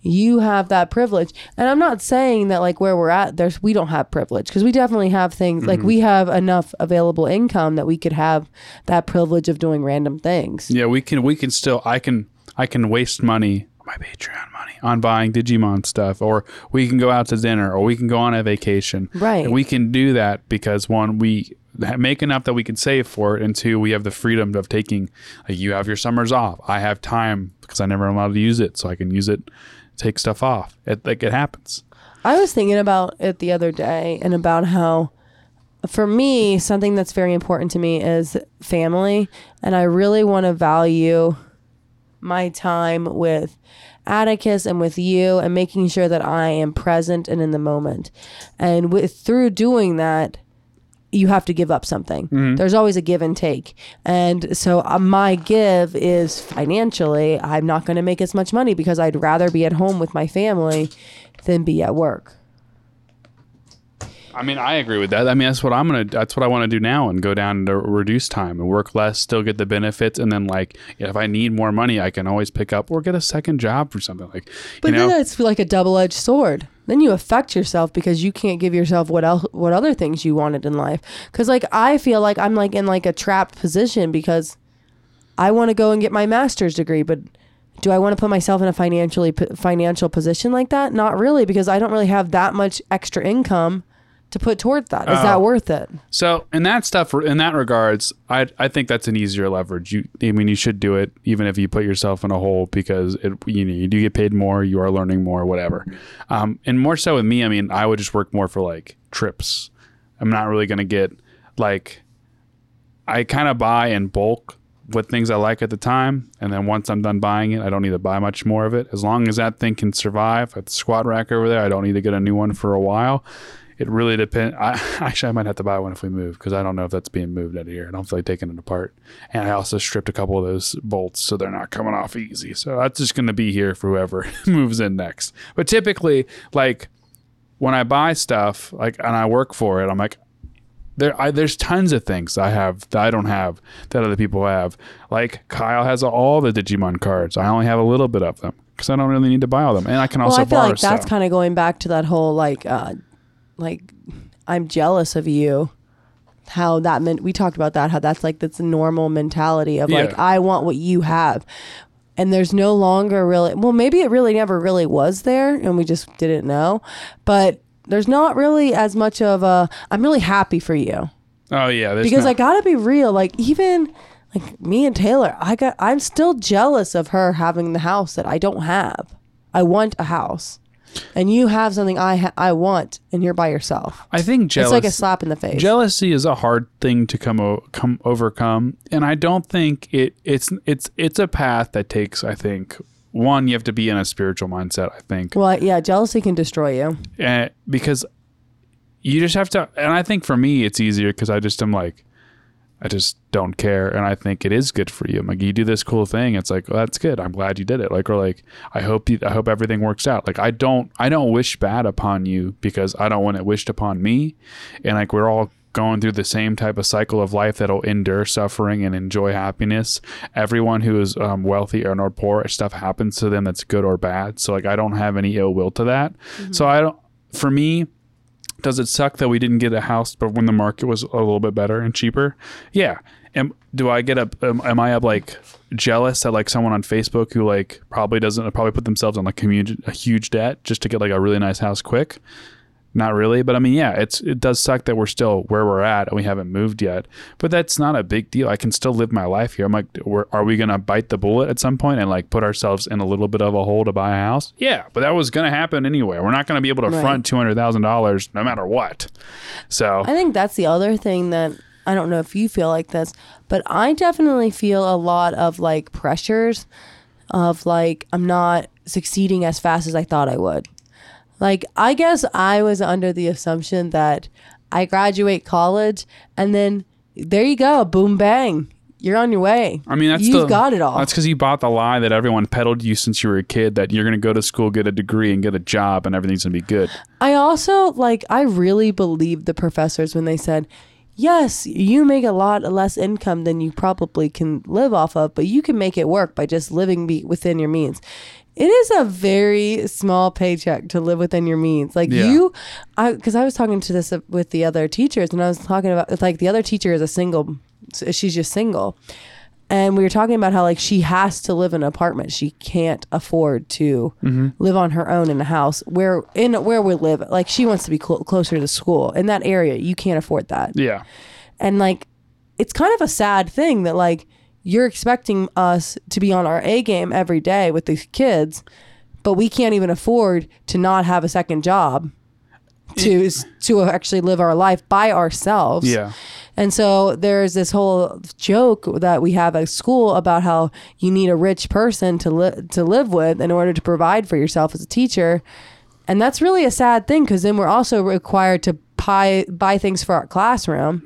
Speaker 2: You have that privilege. And I'm not saying that like where we're at there's we don't have privilege because we definitely have things like mm-hmm. we have enough available income that we could have that privilege of doing random things.
Speaker 1: Yeah, we can we can still I can I can waste money my Patreon on buying Digimon stuff or we can go out to dinner or we can go on a vacation.
Speaker 2: Right.
Speaker 1: And we can do that because one we make enough that we can save for it and two we have the freedom of taking like you have your summers off. I have time because I never allowed to use it so I can use it take stuff off. It like it happens.
Speaker 2: I was thinking about it the other day and about how, for me, something that's very important to me is family. And I really want to value my time with Atticus and with you and making sure that I am present and in the moment. And with through doing that, you have to give up something. There's always a give and take. And so uh, my give is financially, I'm not going to make as much money because I'd rather be at home with my family than be at work.
Speaker 1: I mean, I agree with that. I mean, that's what I'm gonna. That's what I want to do now, and go down to reduce time and work less, still get the benefits, and then like, if I need more money, I can always pick up or get a second job for something like.
Speaker 2: But
Speaker 1: you know,
Speaker 2: then it's like a double-edged sword. Then you affect yourself because you can't give yourself what else, what other things you wanted in life. Because like I feel like I'm like in like a trapped position because I want to go and get my master's degree, but do I want to put myself in a financially financial position like that? Not really, because I don't really have that much extra income to put towards that. Is that
Speaker 1: Oh.
Speaker 2: worth it?
Speaker 1: So in that stuff, in that regards, I I think that's an easier leverage. You, I mean, you should do it even if you put yourself in a hole because it you know you do get paid more, you are learning more, whatever. Um, and more so with me, I mean, I would just work more for like trips. I'm not really gonna get like I kind of buy in bulk with things I like at the time, and then once I'm done buying it, I don't need to buy much more of it. As long as that thing can survive at the squat rack over there, I don't need to get a new one for a while. It really depends. I actually I might have to buy one if we move because I don't know if that's being moved out of here. I don't feel like taking it apart. And I also stripped a couple of those bolts so they're not coming off easy. So that's just going to be here for whoever moves in next. But typically, like when I buy stuff, like and I work for it, I'm like, there, I, there's tons of things I have that I don't have that other people have. Like Kyle has all the Digimon cards. I only have a little bit of them because I don't really need to buy all them, and I can also
Speaker 2: well, I feel
Speaker 1: borrow
Speaker 2: like that's kind of going back to that whole like, uh, like I'm jealous of you. How that meant we talked about that. How that's like that's a normal mentality of like
Speaker 1: Yeah.
Speaker 2: I want what you have, and there's no longer really. Well, maybe it really never really was there, and we just didn't know. But there's not really as much of a. I'm really happy for you
Speaker 1: oh yeah, there's
Speaker 2: because
Speaker 1: no-
Speaker 2: I gotta be real. Like even like me and Taylor, I got I'm still jealous of her having the house that I don't have. I want a house, and you have something I ha- I want, and you're by yourself.
Speaker 1: I think jealous,
Speaker 2: It's like a slap in the face.
Speaker 1: jealousy is a hard thing to come o- come overcome, and I don't think it it's it's it's a path that takes. I think one, you have to be in a spiritual mindset. I think
Speaker 2: well, yeah, jealousy can destroy you.
Speaker 1: uh, because you just have to and i think for me it's easier because i just am like i just don't care and i think it is good for you. I'm like you do this cool thing it's like well, that's good i'm glad you did it. Like or like i hope you i hope everything works out. Like i don't i don't wish bad upon you because i don't want it wished upon me and like we're all going through the same type of cycle of life that'll endure suffering and enjoy happiness. Everyone who is um, wealthy or poor stuff happens to them that's good or bad so like i don't have any ill will to that. So i don't for me does it suck that we didn't get a house but when the market was a little bit better and cheaper? Yeah. Am, do i get up am, am i up like jealous at like someone on facebook who like probably doesn't probably put themselves on like commu- a huge debt just to get like a really nice house quick not really but i mean yeah it's it does suck that we're still where we're at and we haven't moved yet but that's not a big deal. I can still live my life here. I'm like we're, are we gonna bite the bullet at some point and like put ourselves in a little bit of a hole to buy a house? Yeah but that was gonna happen anyway. We're not gonna be able to
Speaker 2: Right.
Speaker 1: front $200000 no matter what. So
Speaker 2: I think that's the other thing that I don't know if you feel like this, but I definitely feel a lot of like pressures of like I'm not succeeding as fast as I thought I would. Like I guess I was under the assumption that I graduate college and then there you go, boom bang. You're on your way.
Speaker 1: I mean, that's
Speaker 2: you've
Speaker 1: the,
Speaker 2: got it all.
Speaker 1: That's because you bought the lie that everyone peddled you since you were a kid that you're going to go to school, get a degree, and get a job, and everything's going to be good.
Speaker 2: I also like I really believed the professors when they said, "Yes, you make a lot less income than you probably can live off of, but you can make it work by just living be within your means." It is a very small paycheck to live within your means. Like
Speaker 1: Yeah.
Speaker 2: you, I because I was talking to this uh, with the other teachers, and I was talking about like the other teacher is a single, she's just single, and we were talking about how like she has to live in an apartment. She can't afford to mm-hmm. live on her own in a house where in where we live. Like she wants to be clo closer to school in that area. You can't afford that,
Speaker 1: Yeah.
Speaker 2: and like it's kind of a sad thing that like you're expecting us to be on our A game every day with these kids, but we can't even afford to not have a second job to to actually live our life by ourselves.
Speaker 1: Yeah.
Speaker 2: And so there's this whole joke that we have at school about how you need a rich person to li- to live with in order to provide for yourself as a teacher. And that's really a sad thing because then we're also required to buy buy things for our classroom.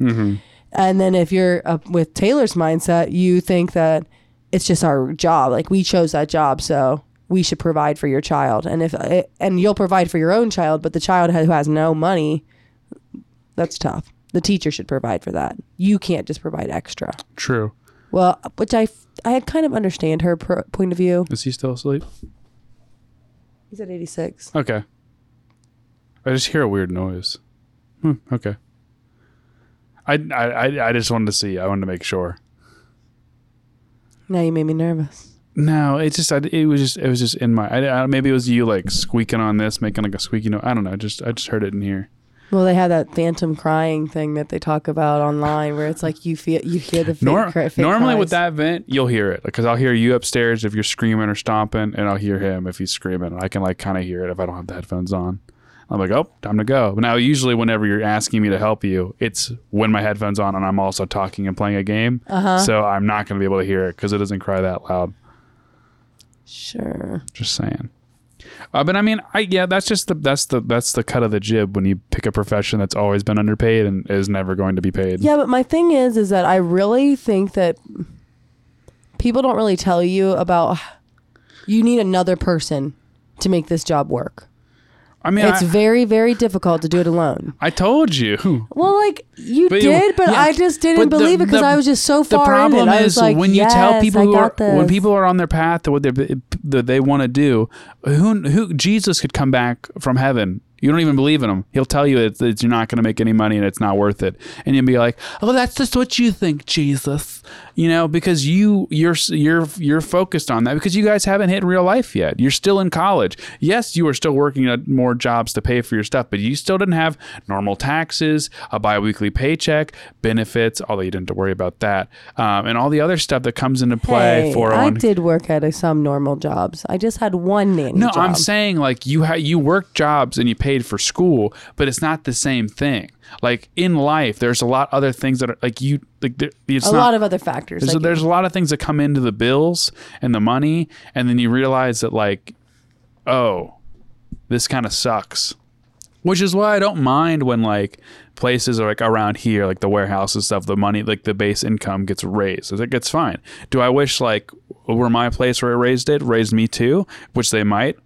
Speaker 2: And then if you're uh, with Taylor's mindset, you think that it's just our job. Like we chose that job, so we should provide for your child. And if eh, and you'll provide for your own child, but the child who has no money, that's tough. The teacher should provide for that. You can't just provide extra.
Speaker 1: True.
Speaker 2: Well, which I I kind of understand her pro- point of view.
Speaker 1: Is he still asleep?
Speaker 2: He's at 86.
Speaker 1: Okay. I just hear a weird noise. Hmm, okay. I, I I just wanted to see. I wanted to make sure.
Speaker 2: Now you made me nervous.
Speaker 1: No, it's just I, it was just it was just in my I, I, maybe it was you like squeaking on this, making like a squeaky noise. I don't know. Just I just heard it in here.
Speaker 2: Well, they have that phantom crying thing that they talk about online, where it's like you feel you hear the fake,
Speaker 1: Nor-
Speaker 2: cry, fake
Speaker 1: normally with that vent, you'll hear it because I'll hear you upstairs if you're screaming or stomping, and I'll hear him if he's screaming. I can like kind of hear it if I don't have the headphones on. I'm like, oh, time to go. But now, usually, whenever you're asking me to help you, it's when my headphones on and I'm also talking and playing a game.
Speaker 2: Uh-huh.
Speaker 1: So I'm not going to be able to hear it because it doesn't cry that loud.
Speaker 2: Sure.
Speaker 1: Just saying. Uh, but I mean, I yeah, that's just the that's the that's the cut of the jib when you pick a profession that's always been underpaid and is never going to be paid.
Speaker 2: Yeah, but my thing is, is that I really think that people don't really tell you about you need another person to make this job work.
Speaker 1: I mean,
Speaker 2: It's
Speaker 1: I,
Speaker 2: very, very difficult to do it alone.
Speaker 1: I told you.
Speaker 2: Well, like you
Speaker 1: But
Speaker 2: did, but
Speaker 1: yeah,
Speaker 2: I just didn't
Speaker 1: but the-
Speaker 2: believe it because I was just so far.
Speaker 1: the problem
Speaker 2: in it.
Speaker 1: Is
Speaker 2: like,
Speaker 1: when you
Speaker 2: yes,
Speaker 1: tell people who are,
Speaker 2: this.
Speaker 1: when people are on their path to what they they want to do, who who Jesus could come back from heaven. You don't even believe in him. He'll tell you that, that you're not going to make any money and it's not worth it, and you'll be like, "Oh, that's just what you think, Jesus." You know, because you you're you're you're focused on that because you guys haven't hit real life yet. You're still in college. Yes, you are still working at more jobs to pay for your stuff, but you still didn't have normal taxes, a biweekly paycheck, benefits. Although you didn't have to worry about that, um, and all the other stuff that comes into play
Speaker 2: Hey,
Speaker 1: for
Speaker 2: I
Speaker 1: on.
Speaker 2: did work at a, some normal jobs. I just had one nanny
Speaker 1: No,
Speaker 2: job.
Speaker 1: I'm saying like you ha- you work jobs and you paid for school, but it's not the same thing. Like in life, there's a lot other things that are like you like there, it's
Speaker 2: a
Speaker 1: not,
Speaker 2: lot of other factors.
Speaker 1: there's,
Speaker 2: like-
Speaker 1: there's a lot of things that come into the bills and the money, and then you realize that like, oh, this kind of sucks. Which is why I don't mind when like places are like around here, like the warehouse and stuff, the money, like the base income gets raised. It's like it's fine. Do I wish like were my place where it raised it raised me too? Which they might.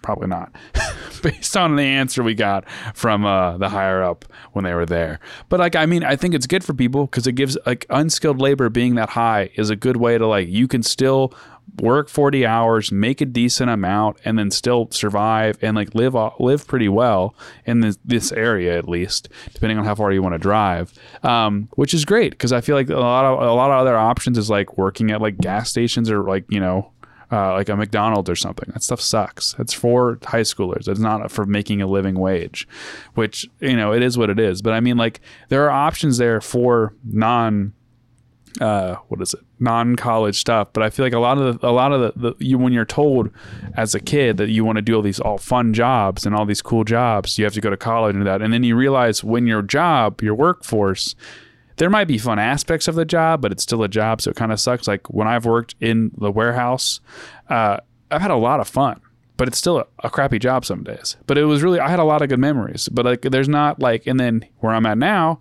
Speaker 1: Probably not, based on the answer we got from uh, the higher up when they were there. But like, I mean, I think it's good for people because it gives like unskilled labor being that high is a good way to like you can still work 40 hours, make a decent amount, and then still survive and like live live pretty well in this this area at least, depending on how far you want to drive. Um, which is great because I feel like a lot of a lot of other options is like working at like gas stations or like you know uh, like a McDonald's or something. That stuff sucks. It's for high schoolers. It's not for making a living wage, which you know it is what it is. But I mean, like there are options there for non, uh, what is it, non college stuff. But I feel like a lot of the, a lot of the, the you when you're told as a kid that you want to do all these all fun jobs and all these cool jobs, you have to go to college and that, and then you realize when your job, your workforce there might be fun aspects of the job, but it's still a job, so it kind of sucks. Like when I've worked in the warehouse, uh, I've had a lot of fun, but it's still a, a crappy job some days. But it was really I had a lot of good memories. But like there's not like and then where I'm at now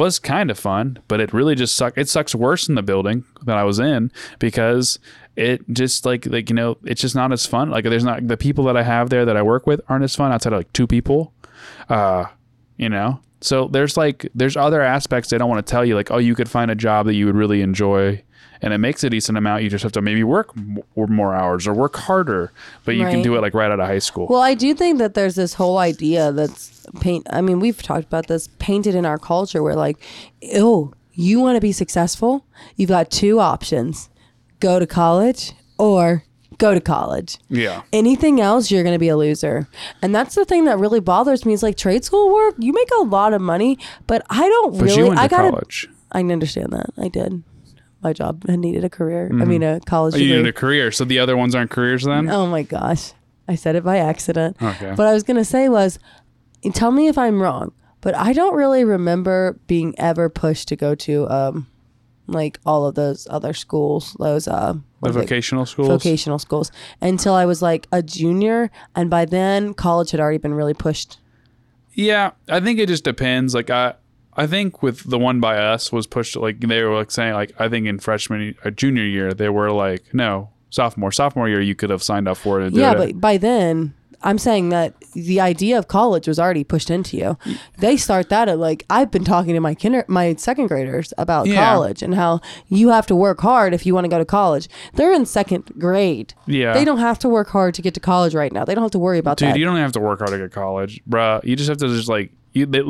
Speaker 1: was kind of fun, but it really just sucked. It sucks worse in the building that I was in because it just like like you know it's just not as fun. Like there's not the people that I have there that I work with aren't as fun outside of like two people. Uh, you know, so there's like there's other aspects they don't want to tell you like oh you could find a job that you would really enjoy and it makes a decent amount. You just have to maybe work more, more hours or work harder, but you can
Speaker 2: Right.
Speaker 1: do it like right out of high school.
Speaker 2: Well, I do think that there's this whole idea that's paint. I mean, we've talked about this painted in our culture where, like, oh, you want to be successful? You've got two options go to college or go to college.
Speaker 1: yeah.
Speaker 2: Anything else, you're going to be a loser. And that's the thing that really bothers me is like trade school work, you make a lot of money, but I don't
Speaker 1: But
Speaker 2: really.
Speaker 1: you went to
Speaker 2: I got
Speaker 1: college.
Speaker 2: I understand that. I did. My job and needed a career. I mean, a college
Speaker 1: Oh, you
Speaker 2: degree.
Speaker 1: needed a career, so the other ones aren't careers then.
Speaker 2: Oh my gosh. I said it by accident.
Speaker 1: Okay.
Speaker 2: What I was going to say was tell me if I'm wrong, but I don't really remember being ever pushed to go to um like all of those other schools, those uh
Speaker 1: the
Speaker 2: what are they-
Speaker 1: vocational schools.
Speaker 2: vocational schools until I was like a junior and by then college had already been really pushed.
Speaker 1: Yeah, I think it just depends. Like I, I think with the one by us was pushed. Like they were like saying like I think in freshman or junior year they were like no sophomore sophomore year you could have signed up for it.
Speaker 2: Yeah,
Speaker 1: it.
Speaker 2: but by then I'm saying that the idea of college was already pushed into you. They start that at like I've been talking to my kinder my second graders about
Speaker 1: Yeah.
Speaker 2: college and how you have to work hard if you want to go to college. They're in second grade.
Speaker 1: yeah,
Speaker 2: They don't have to work hard to get to college right now. They don't have to worry about
Speaker 1: Dude,
Speaker 2: that.
Speaker 1: you don't have to work hard to get college, bruh. You just have to just like you. They,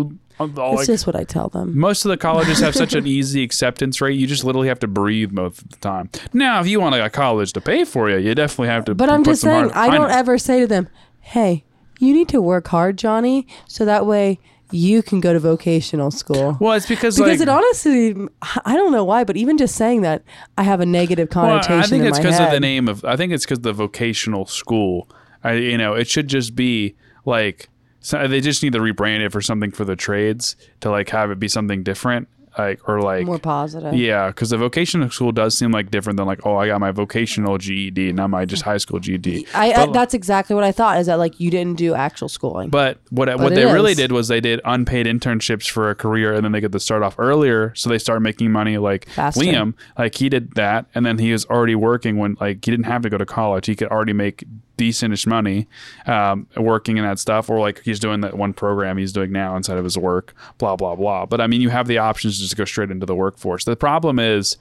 Speaker 1: uh, all,
Speaker 2: it's
Speaker 1: like,
Speaker 2: just what I tell them.
Speaker 1: most of the colleges have such an easy acceptance rate. You just literally have to breathe most of the time. Now, if you want a college to pay for you, you definitely have to.
Speaker 2: But I'm just saying, I don't ever say to them, "Hey, you need to work hard, Johnny, so that way you can go to vocational school."
Speaker 1: Well, it's because
Speaker 2: because
Speaker 1: like
Speaker 2: it honestly, I don't know why, but even just saying that, I have a negative connotation.
Speaker 1: Well, I think
Speaker 2: in
Speaker 1: it's because of the name of. I think it's because the vocational school. I, you know, it should just be like so uh, they just need to rebrand it for something for the trades to like have it be something different, like or like
Speaker 2: More positive.
Speaker 1: yeah, because the vocational school does seem like different than like oh I got my vocational GED, not my just high school GED.
Speaker 2: I, I
Speaker 1: But-
Speaker 2: that's exactly what I thought. Is that like you didn't do actual schooling?
Speaker 1: But what what
Speaker 2: it
Speaker 1: they really did was they did unpaid internships for a career, and then they get to start off earlier, so they start making money. Like
Speaker 2: Faster.
Speaker 1: Liam, like he did that, and then he was already working when like he didn't have to go to college; he could already make decentish money um, working in that stuff, or like he's doing that one program he's doing now inside of his work. Blah blah blah. But I mean, you have the options to just to go straight into the workforce. The problem is.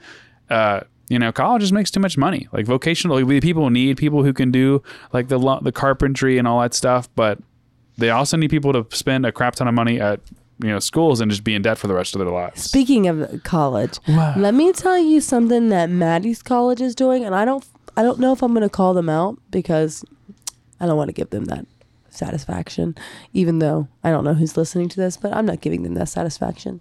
Speaker 1: Uh, you know, college just makes too much money. Like vocational, we- people need people who can do like the lo- the carpentry and all that stuff, but they also need people to spend a crap ton of money at you know schools and just be in debt for the rest of their lives.
Speaker 2: Speaking of college,
Speaker 1: What?
Speaker 2: let me tell you something that Maddie's college is doing, and I don't, I don't know if I'm going to call them out because I don't want to give them that satisfaction, even though I don't know who's listening to this, but I'm not giving them that satisfaction.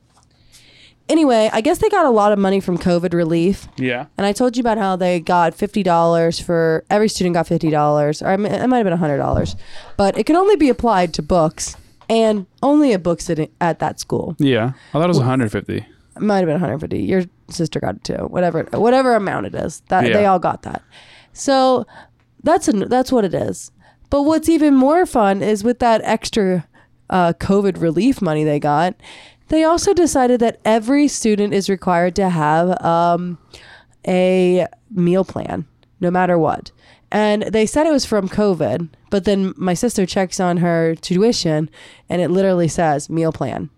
Speaker 2: Anyway, I guess they got a lot of money from COVID relief.
Speaker 1: yeah,
Speaker 2: And I told you about how they got fifty dollars for every student got fifty dollars, or I mean, it might have been hundred dollars, but it can only be applied to books and only at books at, at that school.
Speaker 1: yeah. I thought it was 150.
Speaker 2: It might have been one hundred fifty. Your sister got it too. Whatever, whatever amount it is, that
Speaker 1: Yeah.
Speaker 2: they all got that. So that's that's what it is. But what's even more fun is with that extra uh, COVID relief money they got, they also decided that every student is required to have um, a meal plan, no matter what. And they said it was from COVID, but then my sister checks on her tuition and it literally says meal plan.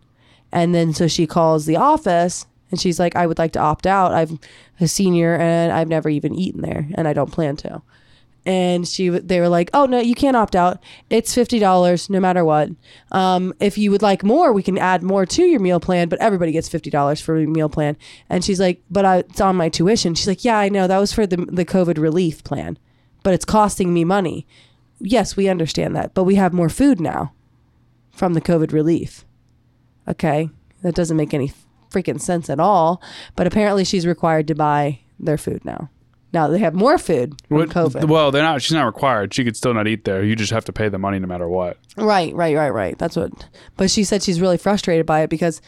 Speaker 2: And then so she calls the office and she's like, I would like to opt out. I'm a senior and I've never even eaten there and I don't plan to. And she, they were like, "Oh no, you can't opt out. It's fifty dollars no matter what. Um, if you would like more, we can add more to your meal plan, but everybody gets fifty dollars for a meal plan." And she's like, "But I, it's on my tuition." She's like, "Yeah, I know that was for the the COVID relief plan, but it's costing me money." Yes, we understand that, but we have more food now from the COVID relief. Okay, that doesn't make any freaking sense at all. But apparently, she's required to buy their food now. Now they have more food from
Speaker 1: What-
Speaker 2: COVID.
Speaker 1: Well, they're not. She's not required. She could still not eat there. You just have to pay the money no matter what.
Speaker 2: Right, right, right, right. That's what. But she said she's really frustrated by it because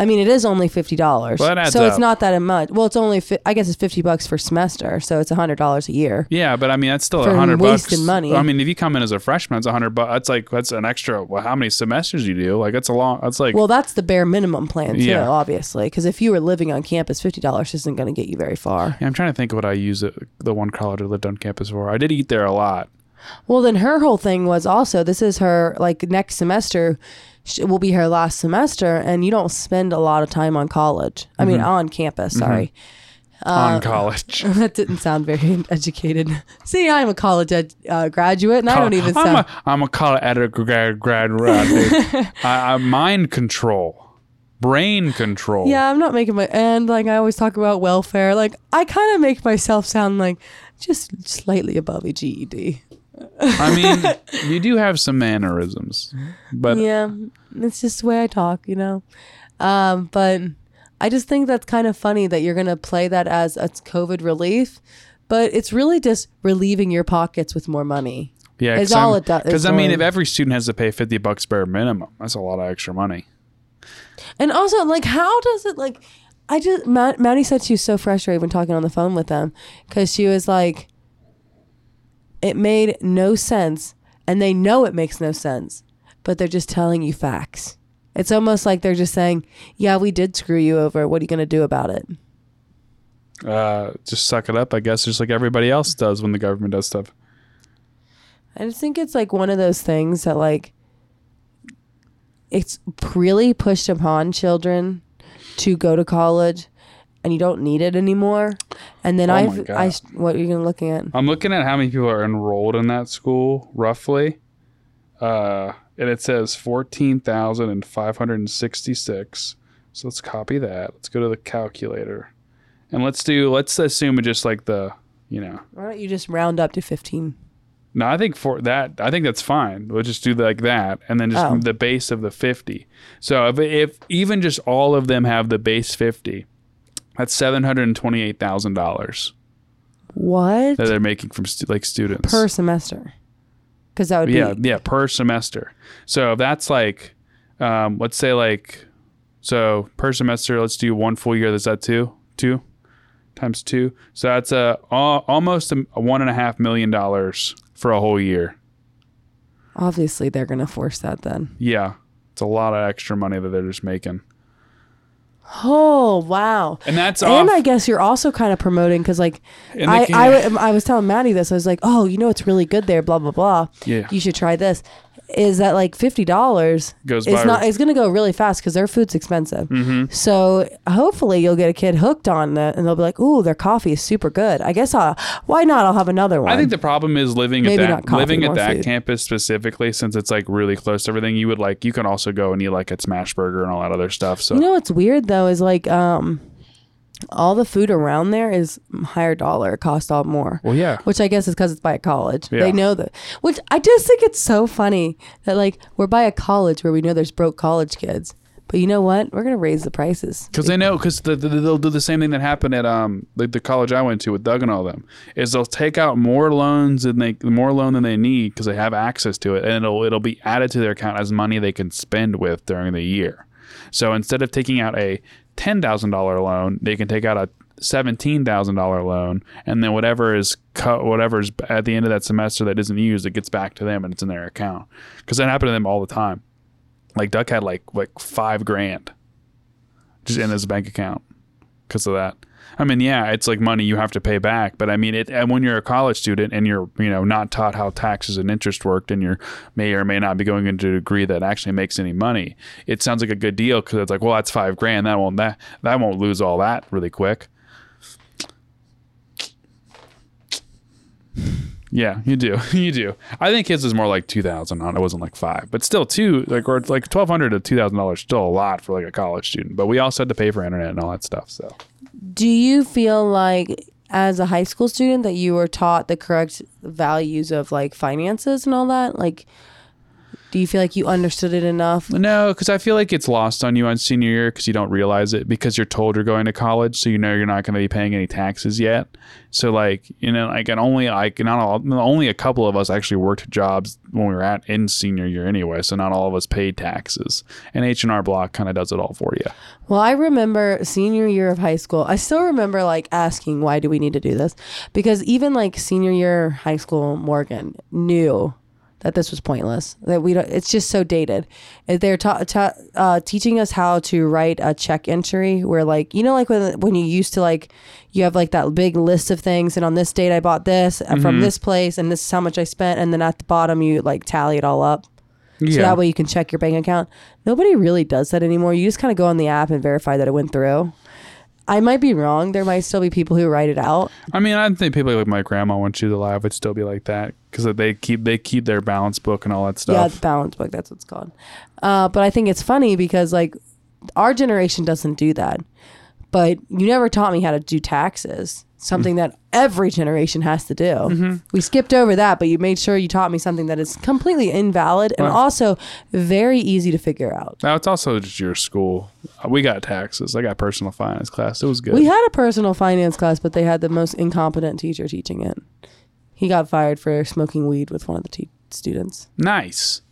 Speaker 2: I mean, it is only fifty dollars,
Speaker 1: Well, that adds
Speaker 2: so it's
Speaker 1: up.
Speaker 2: not that much. Well, it's only fi- I guess it's fifty bucks per semester, so it's hundred dollars a year.
Speaker 1: Yeah, but I mean that's still
Speaker 2: For
Speaker 1: a hundred bucks.
Speaker 2: wasted money.
Speaker 1: I mean, if you come in as a freshman, it's a hundred bucks. That's like that's an extra. Well, how many semesters you do? Like that's a long. That's like
Speaker 2: Well, that's the bare minimum plan too,
Speaker 1: Yeah.
Speaker 2: obviously, because if you were living on campus, fifty dollars isn't going to get you very far.
Speaker 1: Yeah, I'm trying to think of what I use at the one college I lived on campus for. I did eat there a lot.
Speaker 2: Well, then her whole thing was also this is her like next semester sh- will be her last semester, and you don't spend a lot of time on college. I mean,
Speaker 1: Mm-hmm.
Speaker 2: on campus. Sorry,
Speaker 1: on college.
Speaker 2: that didn't sound very educated. See, I'm a college ed- uh, graduate, and I don't even
Speaker 1: I'm
Speaker 2: sound.
Speaker 1: a, I'm a college editor grad grad grad. I, I mind control, brain control.
Speaker 2: yeah, I'm not making my and like I always talk about welfare. Like I kind of make myself sound like just slightly above a GED.
Speaker 1: I mean, you do have some mannerisms, but
Speaker 2: yeah, it's just the way I talk, you know. Um, but I just think that's kind of funny that you're gonna play that as a COVID relief, but it's really just relieving your pockets with more money.
Speaker 1: yeah,
Speaker 2: It's all it does-
Speaker 1: Because I mean, if every student has to pay fifty bucks bare minimum, that's a lot of extra money.
Speaker 2: And also, like, how does it like? I just Matt, Maddie said she was so frustrated when talking on the phone with them because she was like, it made no sense, and they know it makes no sense, but they're just telling you facts. It's almost like they're just saying, "Yeah, we did screw you over. What are you gonna do about it?"
Speaker 1: Uh, just suck it up, I guess, just like everybody else does when the government does stuff.
Speaker 2: I just think it's like one of those things that like it's really pushed upon children to go to college and you don't need it anymore. And then
Speaker 1: Oh
Speaker 2: I've I what are you gonna looking at?
Speaker 1: I'm looking at how many people are enrolled in that school, roughly. Uh, and it says 14,566. So let's copy that. Let's go to the calculator. And let's do, let's assume it just like the, you know,
Speaker 2: Why don't you just round up to fifteen?
Speaker 1: no, I think for that, I think that's fine. We'll just do like that. And then just
Speaker 2: Oh.
Speaker 1: the base of the 50. So if, if even just all of them have the base 50, that's $728,000
Speaker 2: What?
Speaker 1: that they're making from stu- like students.
Speaker 2: per semester? Because that would
Speaker 1: yeah
Speaker 2: be
Speaker 1: yeah per semester. So if that's like um, let's say like so per semester let's do one full year that's that two? Two? Times two? So that's a al- almost a, a one and a half million dollars for a whole year.
Speaker 2: Obviously they're gonna force that then.
Speaker 1: yeah. It's a lot of extra money that they're just making
Speaker 2: Oh wow!
Speaker 1: and that's
Speaker 2: And
Speaker 1: off
Speaker 2: I guess you're also kind of promoting because like I, I, I was telling Maddie this. I was like, oh, you know, it's really good there. Blah blah blah.
Speaker 1: Yeah.
Speaker 2: you should try this. Is that like fifty dollars?
Speaker 1: Goes
Speaker 2: It's
Speaker 1: by-
Speaker 2: not. It's gonna go really fast because their food's expensive.
Speaker 1: Mm-hmm.
Speaker 2: So hopefully you'll get a kid hooked on it, and they'll be like, "Ooh, their coffee is super good. I guess I'll. Why not? I'll have another one."
Speaker 1: I think the problem is living
Speaker 2: Maybe
Speaker 1: at that
Speaker 2: coffee,
Speaker 1: living at that
Speaker 2: food.
Speaker 1: campus specifically, since it's like really close to everything. You would like you can also go and eat like at Smashburger and all that other stuff. So
Speaker 2: You know what's weird though is like um, all the food around there is higher dollar, cost all more.
Speaker 1: well, yeah,
Speaker 2: Which I guess is because it's by a college.
Speaker 1: Yeah.
Speaker 2: They know that. Which I just think it's so funny that like we're by a college where we know there's broke college kids, but you know what? We're gonna raise the prices.
Speaker 1: Because they know, because the, the, they'll do the same thing that happened at um like the college I went to with Doug and all them. Is they'll take out more loans than they more loan than they need because they have access to it, and it'll it'll be added to their account as money they can spend with during the year. So instead of taking out a ten thousand dollar loan, they can take out a seventeen thousand dollar loan, and then whatever is cut, whatever's at the end of that semester that isn't used, it gets back to them and it's in their account. Because that happened to them all the time. Like Doug had like like five grand just in his bank account because of that. I mean, yeah, it's like money you have to pay back, but I mean, it. And when you're a college student and you're, you know, not taught how taxes and interest worked, and you're may or may not be going into a degree that actually makes any money, it sounds like a good deal because it's like, well, that's five grand. That won't that that won't lose all that really quick. Yeah, you do. You do. I think his is more like two thousand it wasn't like five. But still two like or like twelve hundred to two thousand dollars still a lot for like a college student. But we also had to pay for internet and all that stuff. So
Speaker 2: Do you feel like as a high school student that you were taught the correct values of like finances and all that? Like Do you feel like you understood it enough?
Speaker 1: No, because I feel like it's lost on you on senior year because you don't realize it because you're told you're going to college, so you know you're not going to be paying any taxes yet. So like you know, like and only like not all, only a couple of us actually worked jobs when we were at in senior year anyway. So not all of us paid taxes, and H and R Block kind of does it all for you.
Speaker 2: Well, I remember senior year of high school. I still remember like asking, why do we need to do this? Because even like senior year high school, Morgan knew that this was pointless. That we don't. It's just so dated. They're ta- ta- uh, teaching us how to write a check entry where, like, you know, like when when you used to like, you have like that big list of things, and on this date I bought this uh, from this place, and this is how much I spent, and then at the bottom you like tally it all up.
Speaker 1: Yeah.
Speaker 2: So that way you can check your bank account. Nobody really does that anymore. You just kind of go on the app and verify that it went through. I might be wrong. There might still be people who write it out.
Speaker 1: I mean, I think people like my grandma when she was alive would still be like that because they keep they keep their balance book and all that stuff.
Speaker 2: Yeah, the balance book. That's what it's called. Uh, but I think it's funny because like our generation doesn't do that. But you never taught me how to do taxes. Something that every generation has to do.
Speaker 1: Mm-hmm.
Speaker 2: We skipped over that, but you made sure you taught me something that is completely invalid and
Speaker 1: Well-
Speaker 2: also very easy to figure out.
Speaker 1: Now it's also just your school. Uh, We got taxes. I got personal finance class. It was good.
Speaker 2: We had a personal finance class, but they had the most incompetent teacher teaching it. He got fired for smoking weed with one of the te- students.
Speaker 1: nice.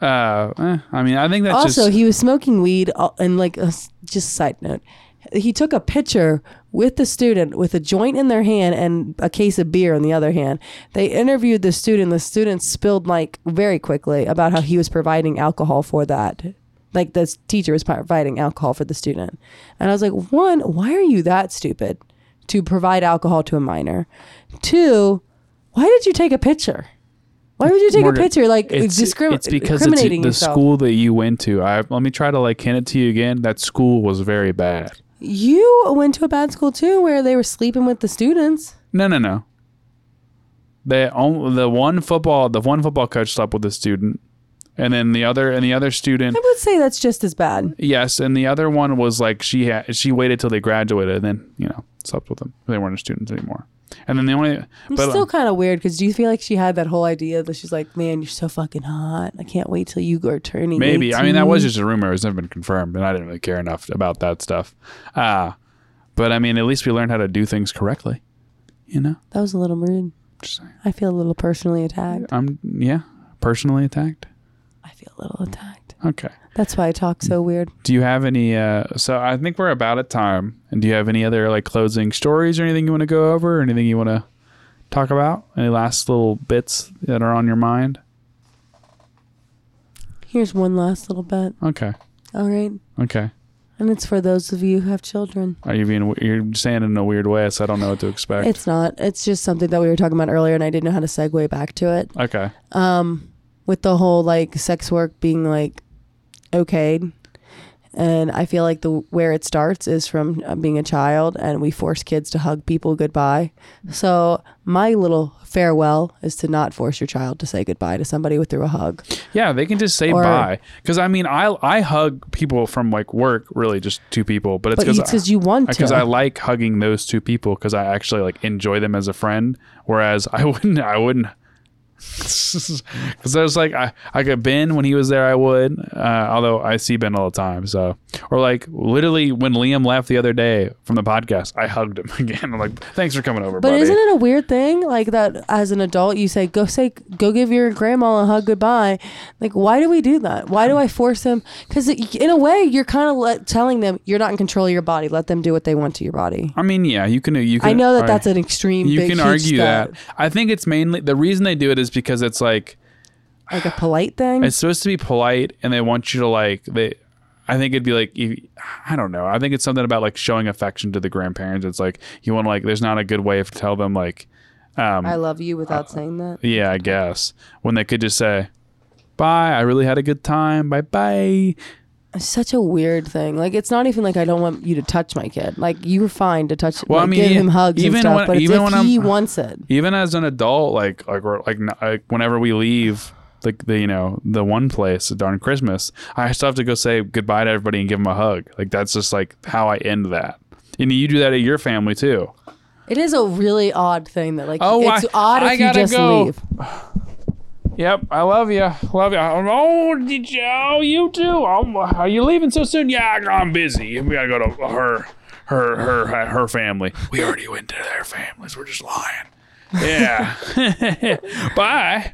Speaker 1: Uh, eh, I mean, I think that's
Speaker 2: also,
Speaker 1: just
Speaker 2: he was smoking weed, uh, and like, uh, just side note, he took a picture with the student with a joint in their hand and a case of beer in the other hand. They interviewed the student. The student spilled like very quickly about how he was providing alcohol for that. Like the teacher was providing alcohol for the student. And I was like, one, why are you that stupid to provide alcohol to a minor? Two, why did you take a picture? Why would you take
Speaker 1: Morgan,
Speaker 2: a picture like
Speaker 1: it's,
Speaker 2: discrim-
Speaker 1: it's because it's the
Speaker 2: yourself?
Speaker 1: school that you went to. I let me try to like hint it to you again. That school was very bad.
Speaker 2: You went to a bad school too, where they were sleeping with the students.
Speaker 1: No, no, no. The on- the one football the one football coach slept with a student, and then the other and the other student
Speaker 2: I would say that's just as bad.
Speaker 1: yes, and the other one was like she had she waited till they graduated and then you know slept with them. They weren't students anymore. And then the only
Speaker 2: It's
Speaker 1: but
Speaker 2: still kind of weird because do you feel like she had that whole idea that she's like, man, you're so fucking hot. I can't wait till you are turning.
Speaker 1: maybe I mean that was just a rumor. It's never been confirmed, and I didn't really care enough about that stuff. Uh but I mean, at least we learned how to do things correctly. You know,
Speaker 2: that was a little rude. I feel a little personally attacked.
Speaker 1: I'm yeah, personally attacked.
Speaker 2: I feel a little attacked.
Speaker 1: Okay.
Speaker 2: That's why I talk so weird.
Speaker 1: Do you have any? Uh, so I think we're about at time. And do you have any other like closing stories or anything you want to go over? Or anything you want to talk about? Any last little bits that are on your mind?
Speaker 2: Here's one last little bit.
Speaker 1: Okay.
Speaker 2: All right.
Speaker 1: Okay.
Speaker 2: And it's for those of you who have children.
Speaker 1: Are you being? You're saying it in a weird way, so I don't know what to expect.
Speaker 2: It's not. It's just something that we were talking about earlier, and I didn't know how to segue back to it.
Speaker 1: okay.
Speaker 2: um with the whole like sex work being like okayed and i feel like the where it starts is from uh, being a child and we force kids to hug people goodbye so my little farewell is to not force your child to say goodbye to somebody with through a hug
Speaker 1: Yeah, they can just say
Speaker 2: Or-
Speaker 1: bye. Because I mean, I I hug people from like work, really just two people, but it's
Speaker 2: because you want to
Speaker 1: because I like hugging those two people because I actually like enjoy them as a friend. Whereas I wouldn't, I wouldn't. Because I was like, I, I could Ben when he was there, I would. Uh, although I see Ben all the time, so or like literally when Liam left the other day from the podcast, I hugged him again. I'm like, thanks for coming over,
Speaker 2: but
Speaker 1: buddy.
Speaker 2: isn't it a weird thing like that as an adult you say go say go give your grandma a hug goodbye like why do we do that why do i force them because in a way you're kind of telling them you're not in control of your body let them do what they want to your body
Speaker 1: I mean, yeah, you can. You can.
Speaker 2: i know that
Speaker 1: right.
Speaker 2: that's an extreme
Speaker 1: You can argue that. I think it's mainly the reason they do it is because it's like
Speaker 2: like a polite thing?
Speaker 1: It's supposed to be polite and they want you to like they i think it'd be like i don't know. I think it's something about like showing affection to the grandparents. It's like you want to like there's not a good way to tell them like um
Speaker 2: i love you without saying that.
Speaker 1: yeah i guess. When they could just say bye i really had a good time. Bye bye
Speaker 2: it's such a weird thing. Like it's not even like i don't want you to touch my kid. Like you're fine to touch
Speaker 1: Well, I
Speaker 2: like,
Speaker 1: mean,
Speaker 2: give him hugs
Speaker 1: even
Speaker 2: and stuff
Speaker 1: when-
Speaker 2: but it's
Speaker 1: even when
Speaker 2: he
Speaker 1: I'm-
Speaker 2: wants it.
Speaker 1: even as an adult like like like, like whenever we leave like the you know the one place darn christmas i still have to go say goodbye to everybody and give them a hug. Like that's just like how i end that. And you do that at your family too.
Speaker 2: It is a really odd thing that like
Speaker 1: Oh,
Speaker 2: it's
Speaker 1: I-
Speaker 2: odd if
Speaker 1: I
Speaker 2: you just
Speaker 1: go.
Speaker 2: leave
Speaker 1: Yep, I love you. Love you. Oh, did you? Oh, you too. Oh, are you leaving so soon? Yeah, I'm busy. We gotta go to her, her, her, her family. We already went to their families. We're just lying. Yeah. Bye.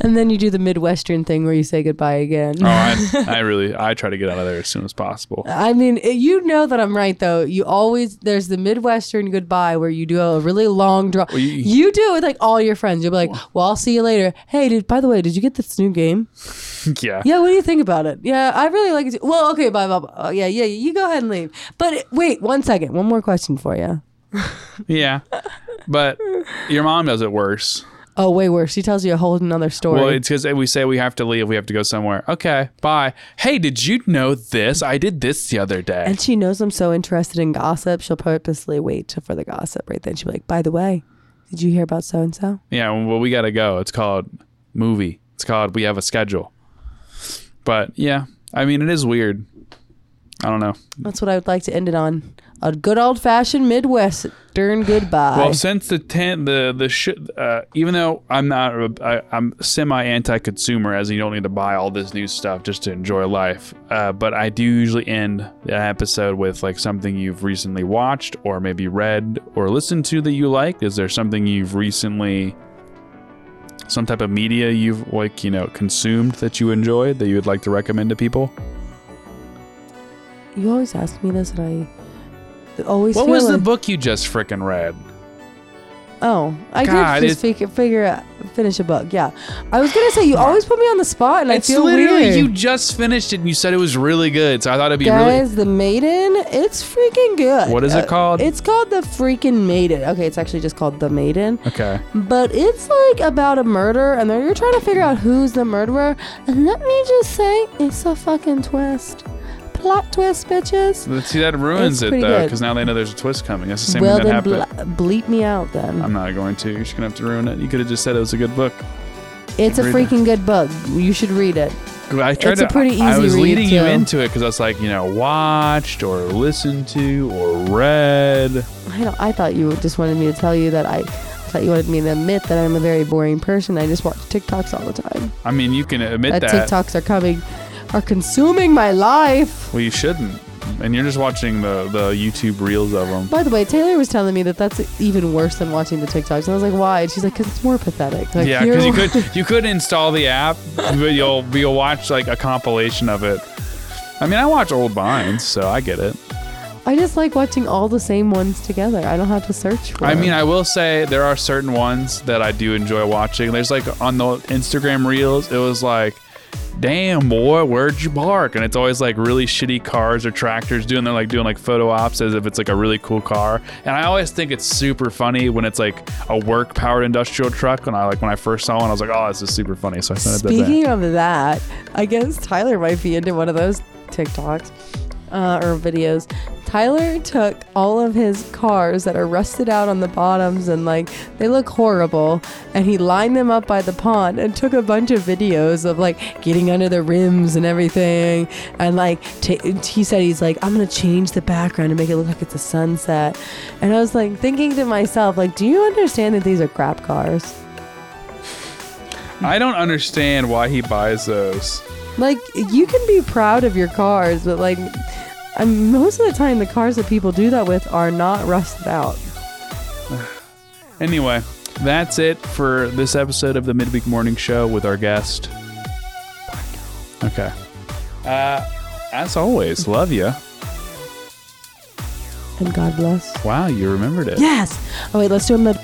Speaker 2: And then you do the Midwestern thing where you say goodbye again.
Speaker 1: Oh, I, I really, I try to get out of there as soon as possible.
Speaker 2: I mean, you know that I'm right though. You always there's the Midwestern goodbye where you do a really long draw.
Speaker 1: you-
Speaker 2: do it with like all your friends. You'll be like, "Well, I'll see you later." Hey, dude. by the way, did you get this new game?
Speaker 1: Yeah.
Speaker 2: Yeah, what do you think about it? Yeah, I really like it. Too. Well, okay, bye, bye, bye. Oh, yeah, yeah, you go ahead and leave. But eh, wait, one second. One more question for you.
Speaker 1: Yeah. But your mom does it worse.
Speaker 2: Oh, way worse. She tells you a whole another story.
Speaker 1: Well, it's because we say we have to leave. We have to go somewhere. Okay, bye. Hey, did you know this? I did this the other day.
Speaker 2: and she knows I'm so interested in gossip. She'll purposely wait for the gossip right then. She'll be like, "By the way, did you hear about so and so?"
Speaker 1: Yeah, well, we got to go. It's called movie. It's called we have a schedule. But yeah, I mean, it is weird. I don't know.
Speaker 2: That's what I would like to end it on. A good old fashioned Midwest, Midwestern goodbye.
Speaker 1: Well, since the ten, the the sh- uh, even though I'm not, a- I, I'm semi anti-consumer, as you don't need to buy all this new stuff just to enjoy life. Uh, but I do usually end the episode with like something you've recently watched, or maybe read or listened to that you like. Is there something you've recently, some type of media you've like you know consumed that you enjoyed that you would like to recommend to people?
Speaker 2: you always ask me this, and I always
Speaker 1: What was the book you just frickin' read?
Speaker 2: Oh, I
Speaker 1: God,
Speaker 2: did just figure, figure out, finish a book. Yeah, I was gonna say you always put me on the spot, and
Speaker 1: It's
Speaker 2: I feel
Speaker 1: literally
Speaker 2: weird.
Speaker 1: you just finished it and you said it was really good, so I thought it'd be really.
Speaker 2: Guys, the Maiden, it's freaking good.
Speaker 1: What is it
Speaker 2: Uh,
Speaker 1: called?
Speaker 2: It's called the freaking Maiden. Okay, it's actually just called the Maiden,
Speaker 1: Okay.
Speaker 2: but it's like about a murder, and then you're trying to figure out who's the murderer. And let me just say, it's a fucking twist. Plot twist, bitches.
Speaker 1: Let's see that ruins
Speaker 2: It's
Speaker 1: it
Speaker 2: pretty
Speaker 1: though,
Speaker 2: good.
Speaker 1: because now they know there's a twist coming. That's the same
Speaker 2: well
Speaker 1: thing that
Speaker 2: then,
Speaker 1: happened.
Speaker 2: ble- bleep me out then.
Speaker 1: I'm not going to. You're just gonna have to ruin it. You could have just said it was a good book.
Speaker 2: it's a
Speaker 1: read
Speaker 2: freaking good book. You should read it.
Speaker 1: I tried
Speaker 2: It's
Speaker 1: to.
Speaker 2: a pretty
Speaker 1: I
Speaker 2: easy
Speaker 1: was
Speaker 2: read,
Speaker 1: leading you
Speaker 2: too.
Speaker 1: into it because I was like, you know, watched or listened to or read.
Speaker 2: I don't. I thought you just wanted me to tell you that I. I thought you wanted me to admit that I'm a very boring person. I just watch TikToks all the time.
Speaker 1: I mean, you can admit
Speaker 2: That,
Speaker 1: that.
Speaker 2: TikToks are coming, are consuming my life.
Speaker 1: Well, you shouldn't. And you're just watching the the YouTube reels of them.
Speaker 2: By the way, Taylor was telling me that that's even worse than watching the TikToks, and I was like, why? And she's like, because it's more pathetic. Like,
Speaker 1: Yeah, because you could you could install the app, but you'll you'll watch like a compilation of it. I mean, I watch old Vines, so I get it.
Speaker 2: I just like watching all the same ones together. I don't have to search for.
Speaker 1: I
Speaker 2: them.
Speaker 1: mean, I will say there are certain ones that I do enjoy watching. There's like on the Instagram reels, it was like, "Damn boy, where'd you park?" And it's always like really shitty cars or tractors doing they're like doing like photo ops as if it's like a really cool car. And I always think it's super funny when it's like a work powered industrial truck. And I like when I first saw one, I was like, "Oh, this is super funny." So I sent it.
Speaker 2: Speaking of that, I guess Tyler might be into one of those TikToks uh, or videos. Tyler took all of his cars that are rusted out on the bottoms and like they look horrible, and he lined them up by the pond and took a bunch of videos of like getting under the rims and everything. And like ta he said, he's like, I'm gonna change the background to make it look like it's a sunset. And I was like thinking to myself, like, do you understand that these are crap cars?
Speaker 1: I don't understand why he buys those.
Speaker 2: Like you can be proud of your cars, but like I most of the time the cars that people do that with are not rusted out.
Speaker 1: Anyway, that's it for this episode of the Midweek Morning Show with our guest. Okay. Uh, as always, love you.
Speaker 2: And God bless.
Speaker 1: Wow, you remembered it.
Speaker 2: Yes. Oh wait, let's do a mid.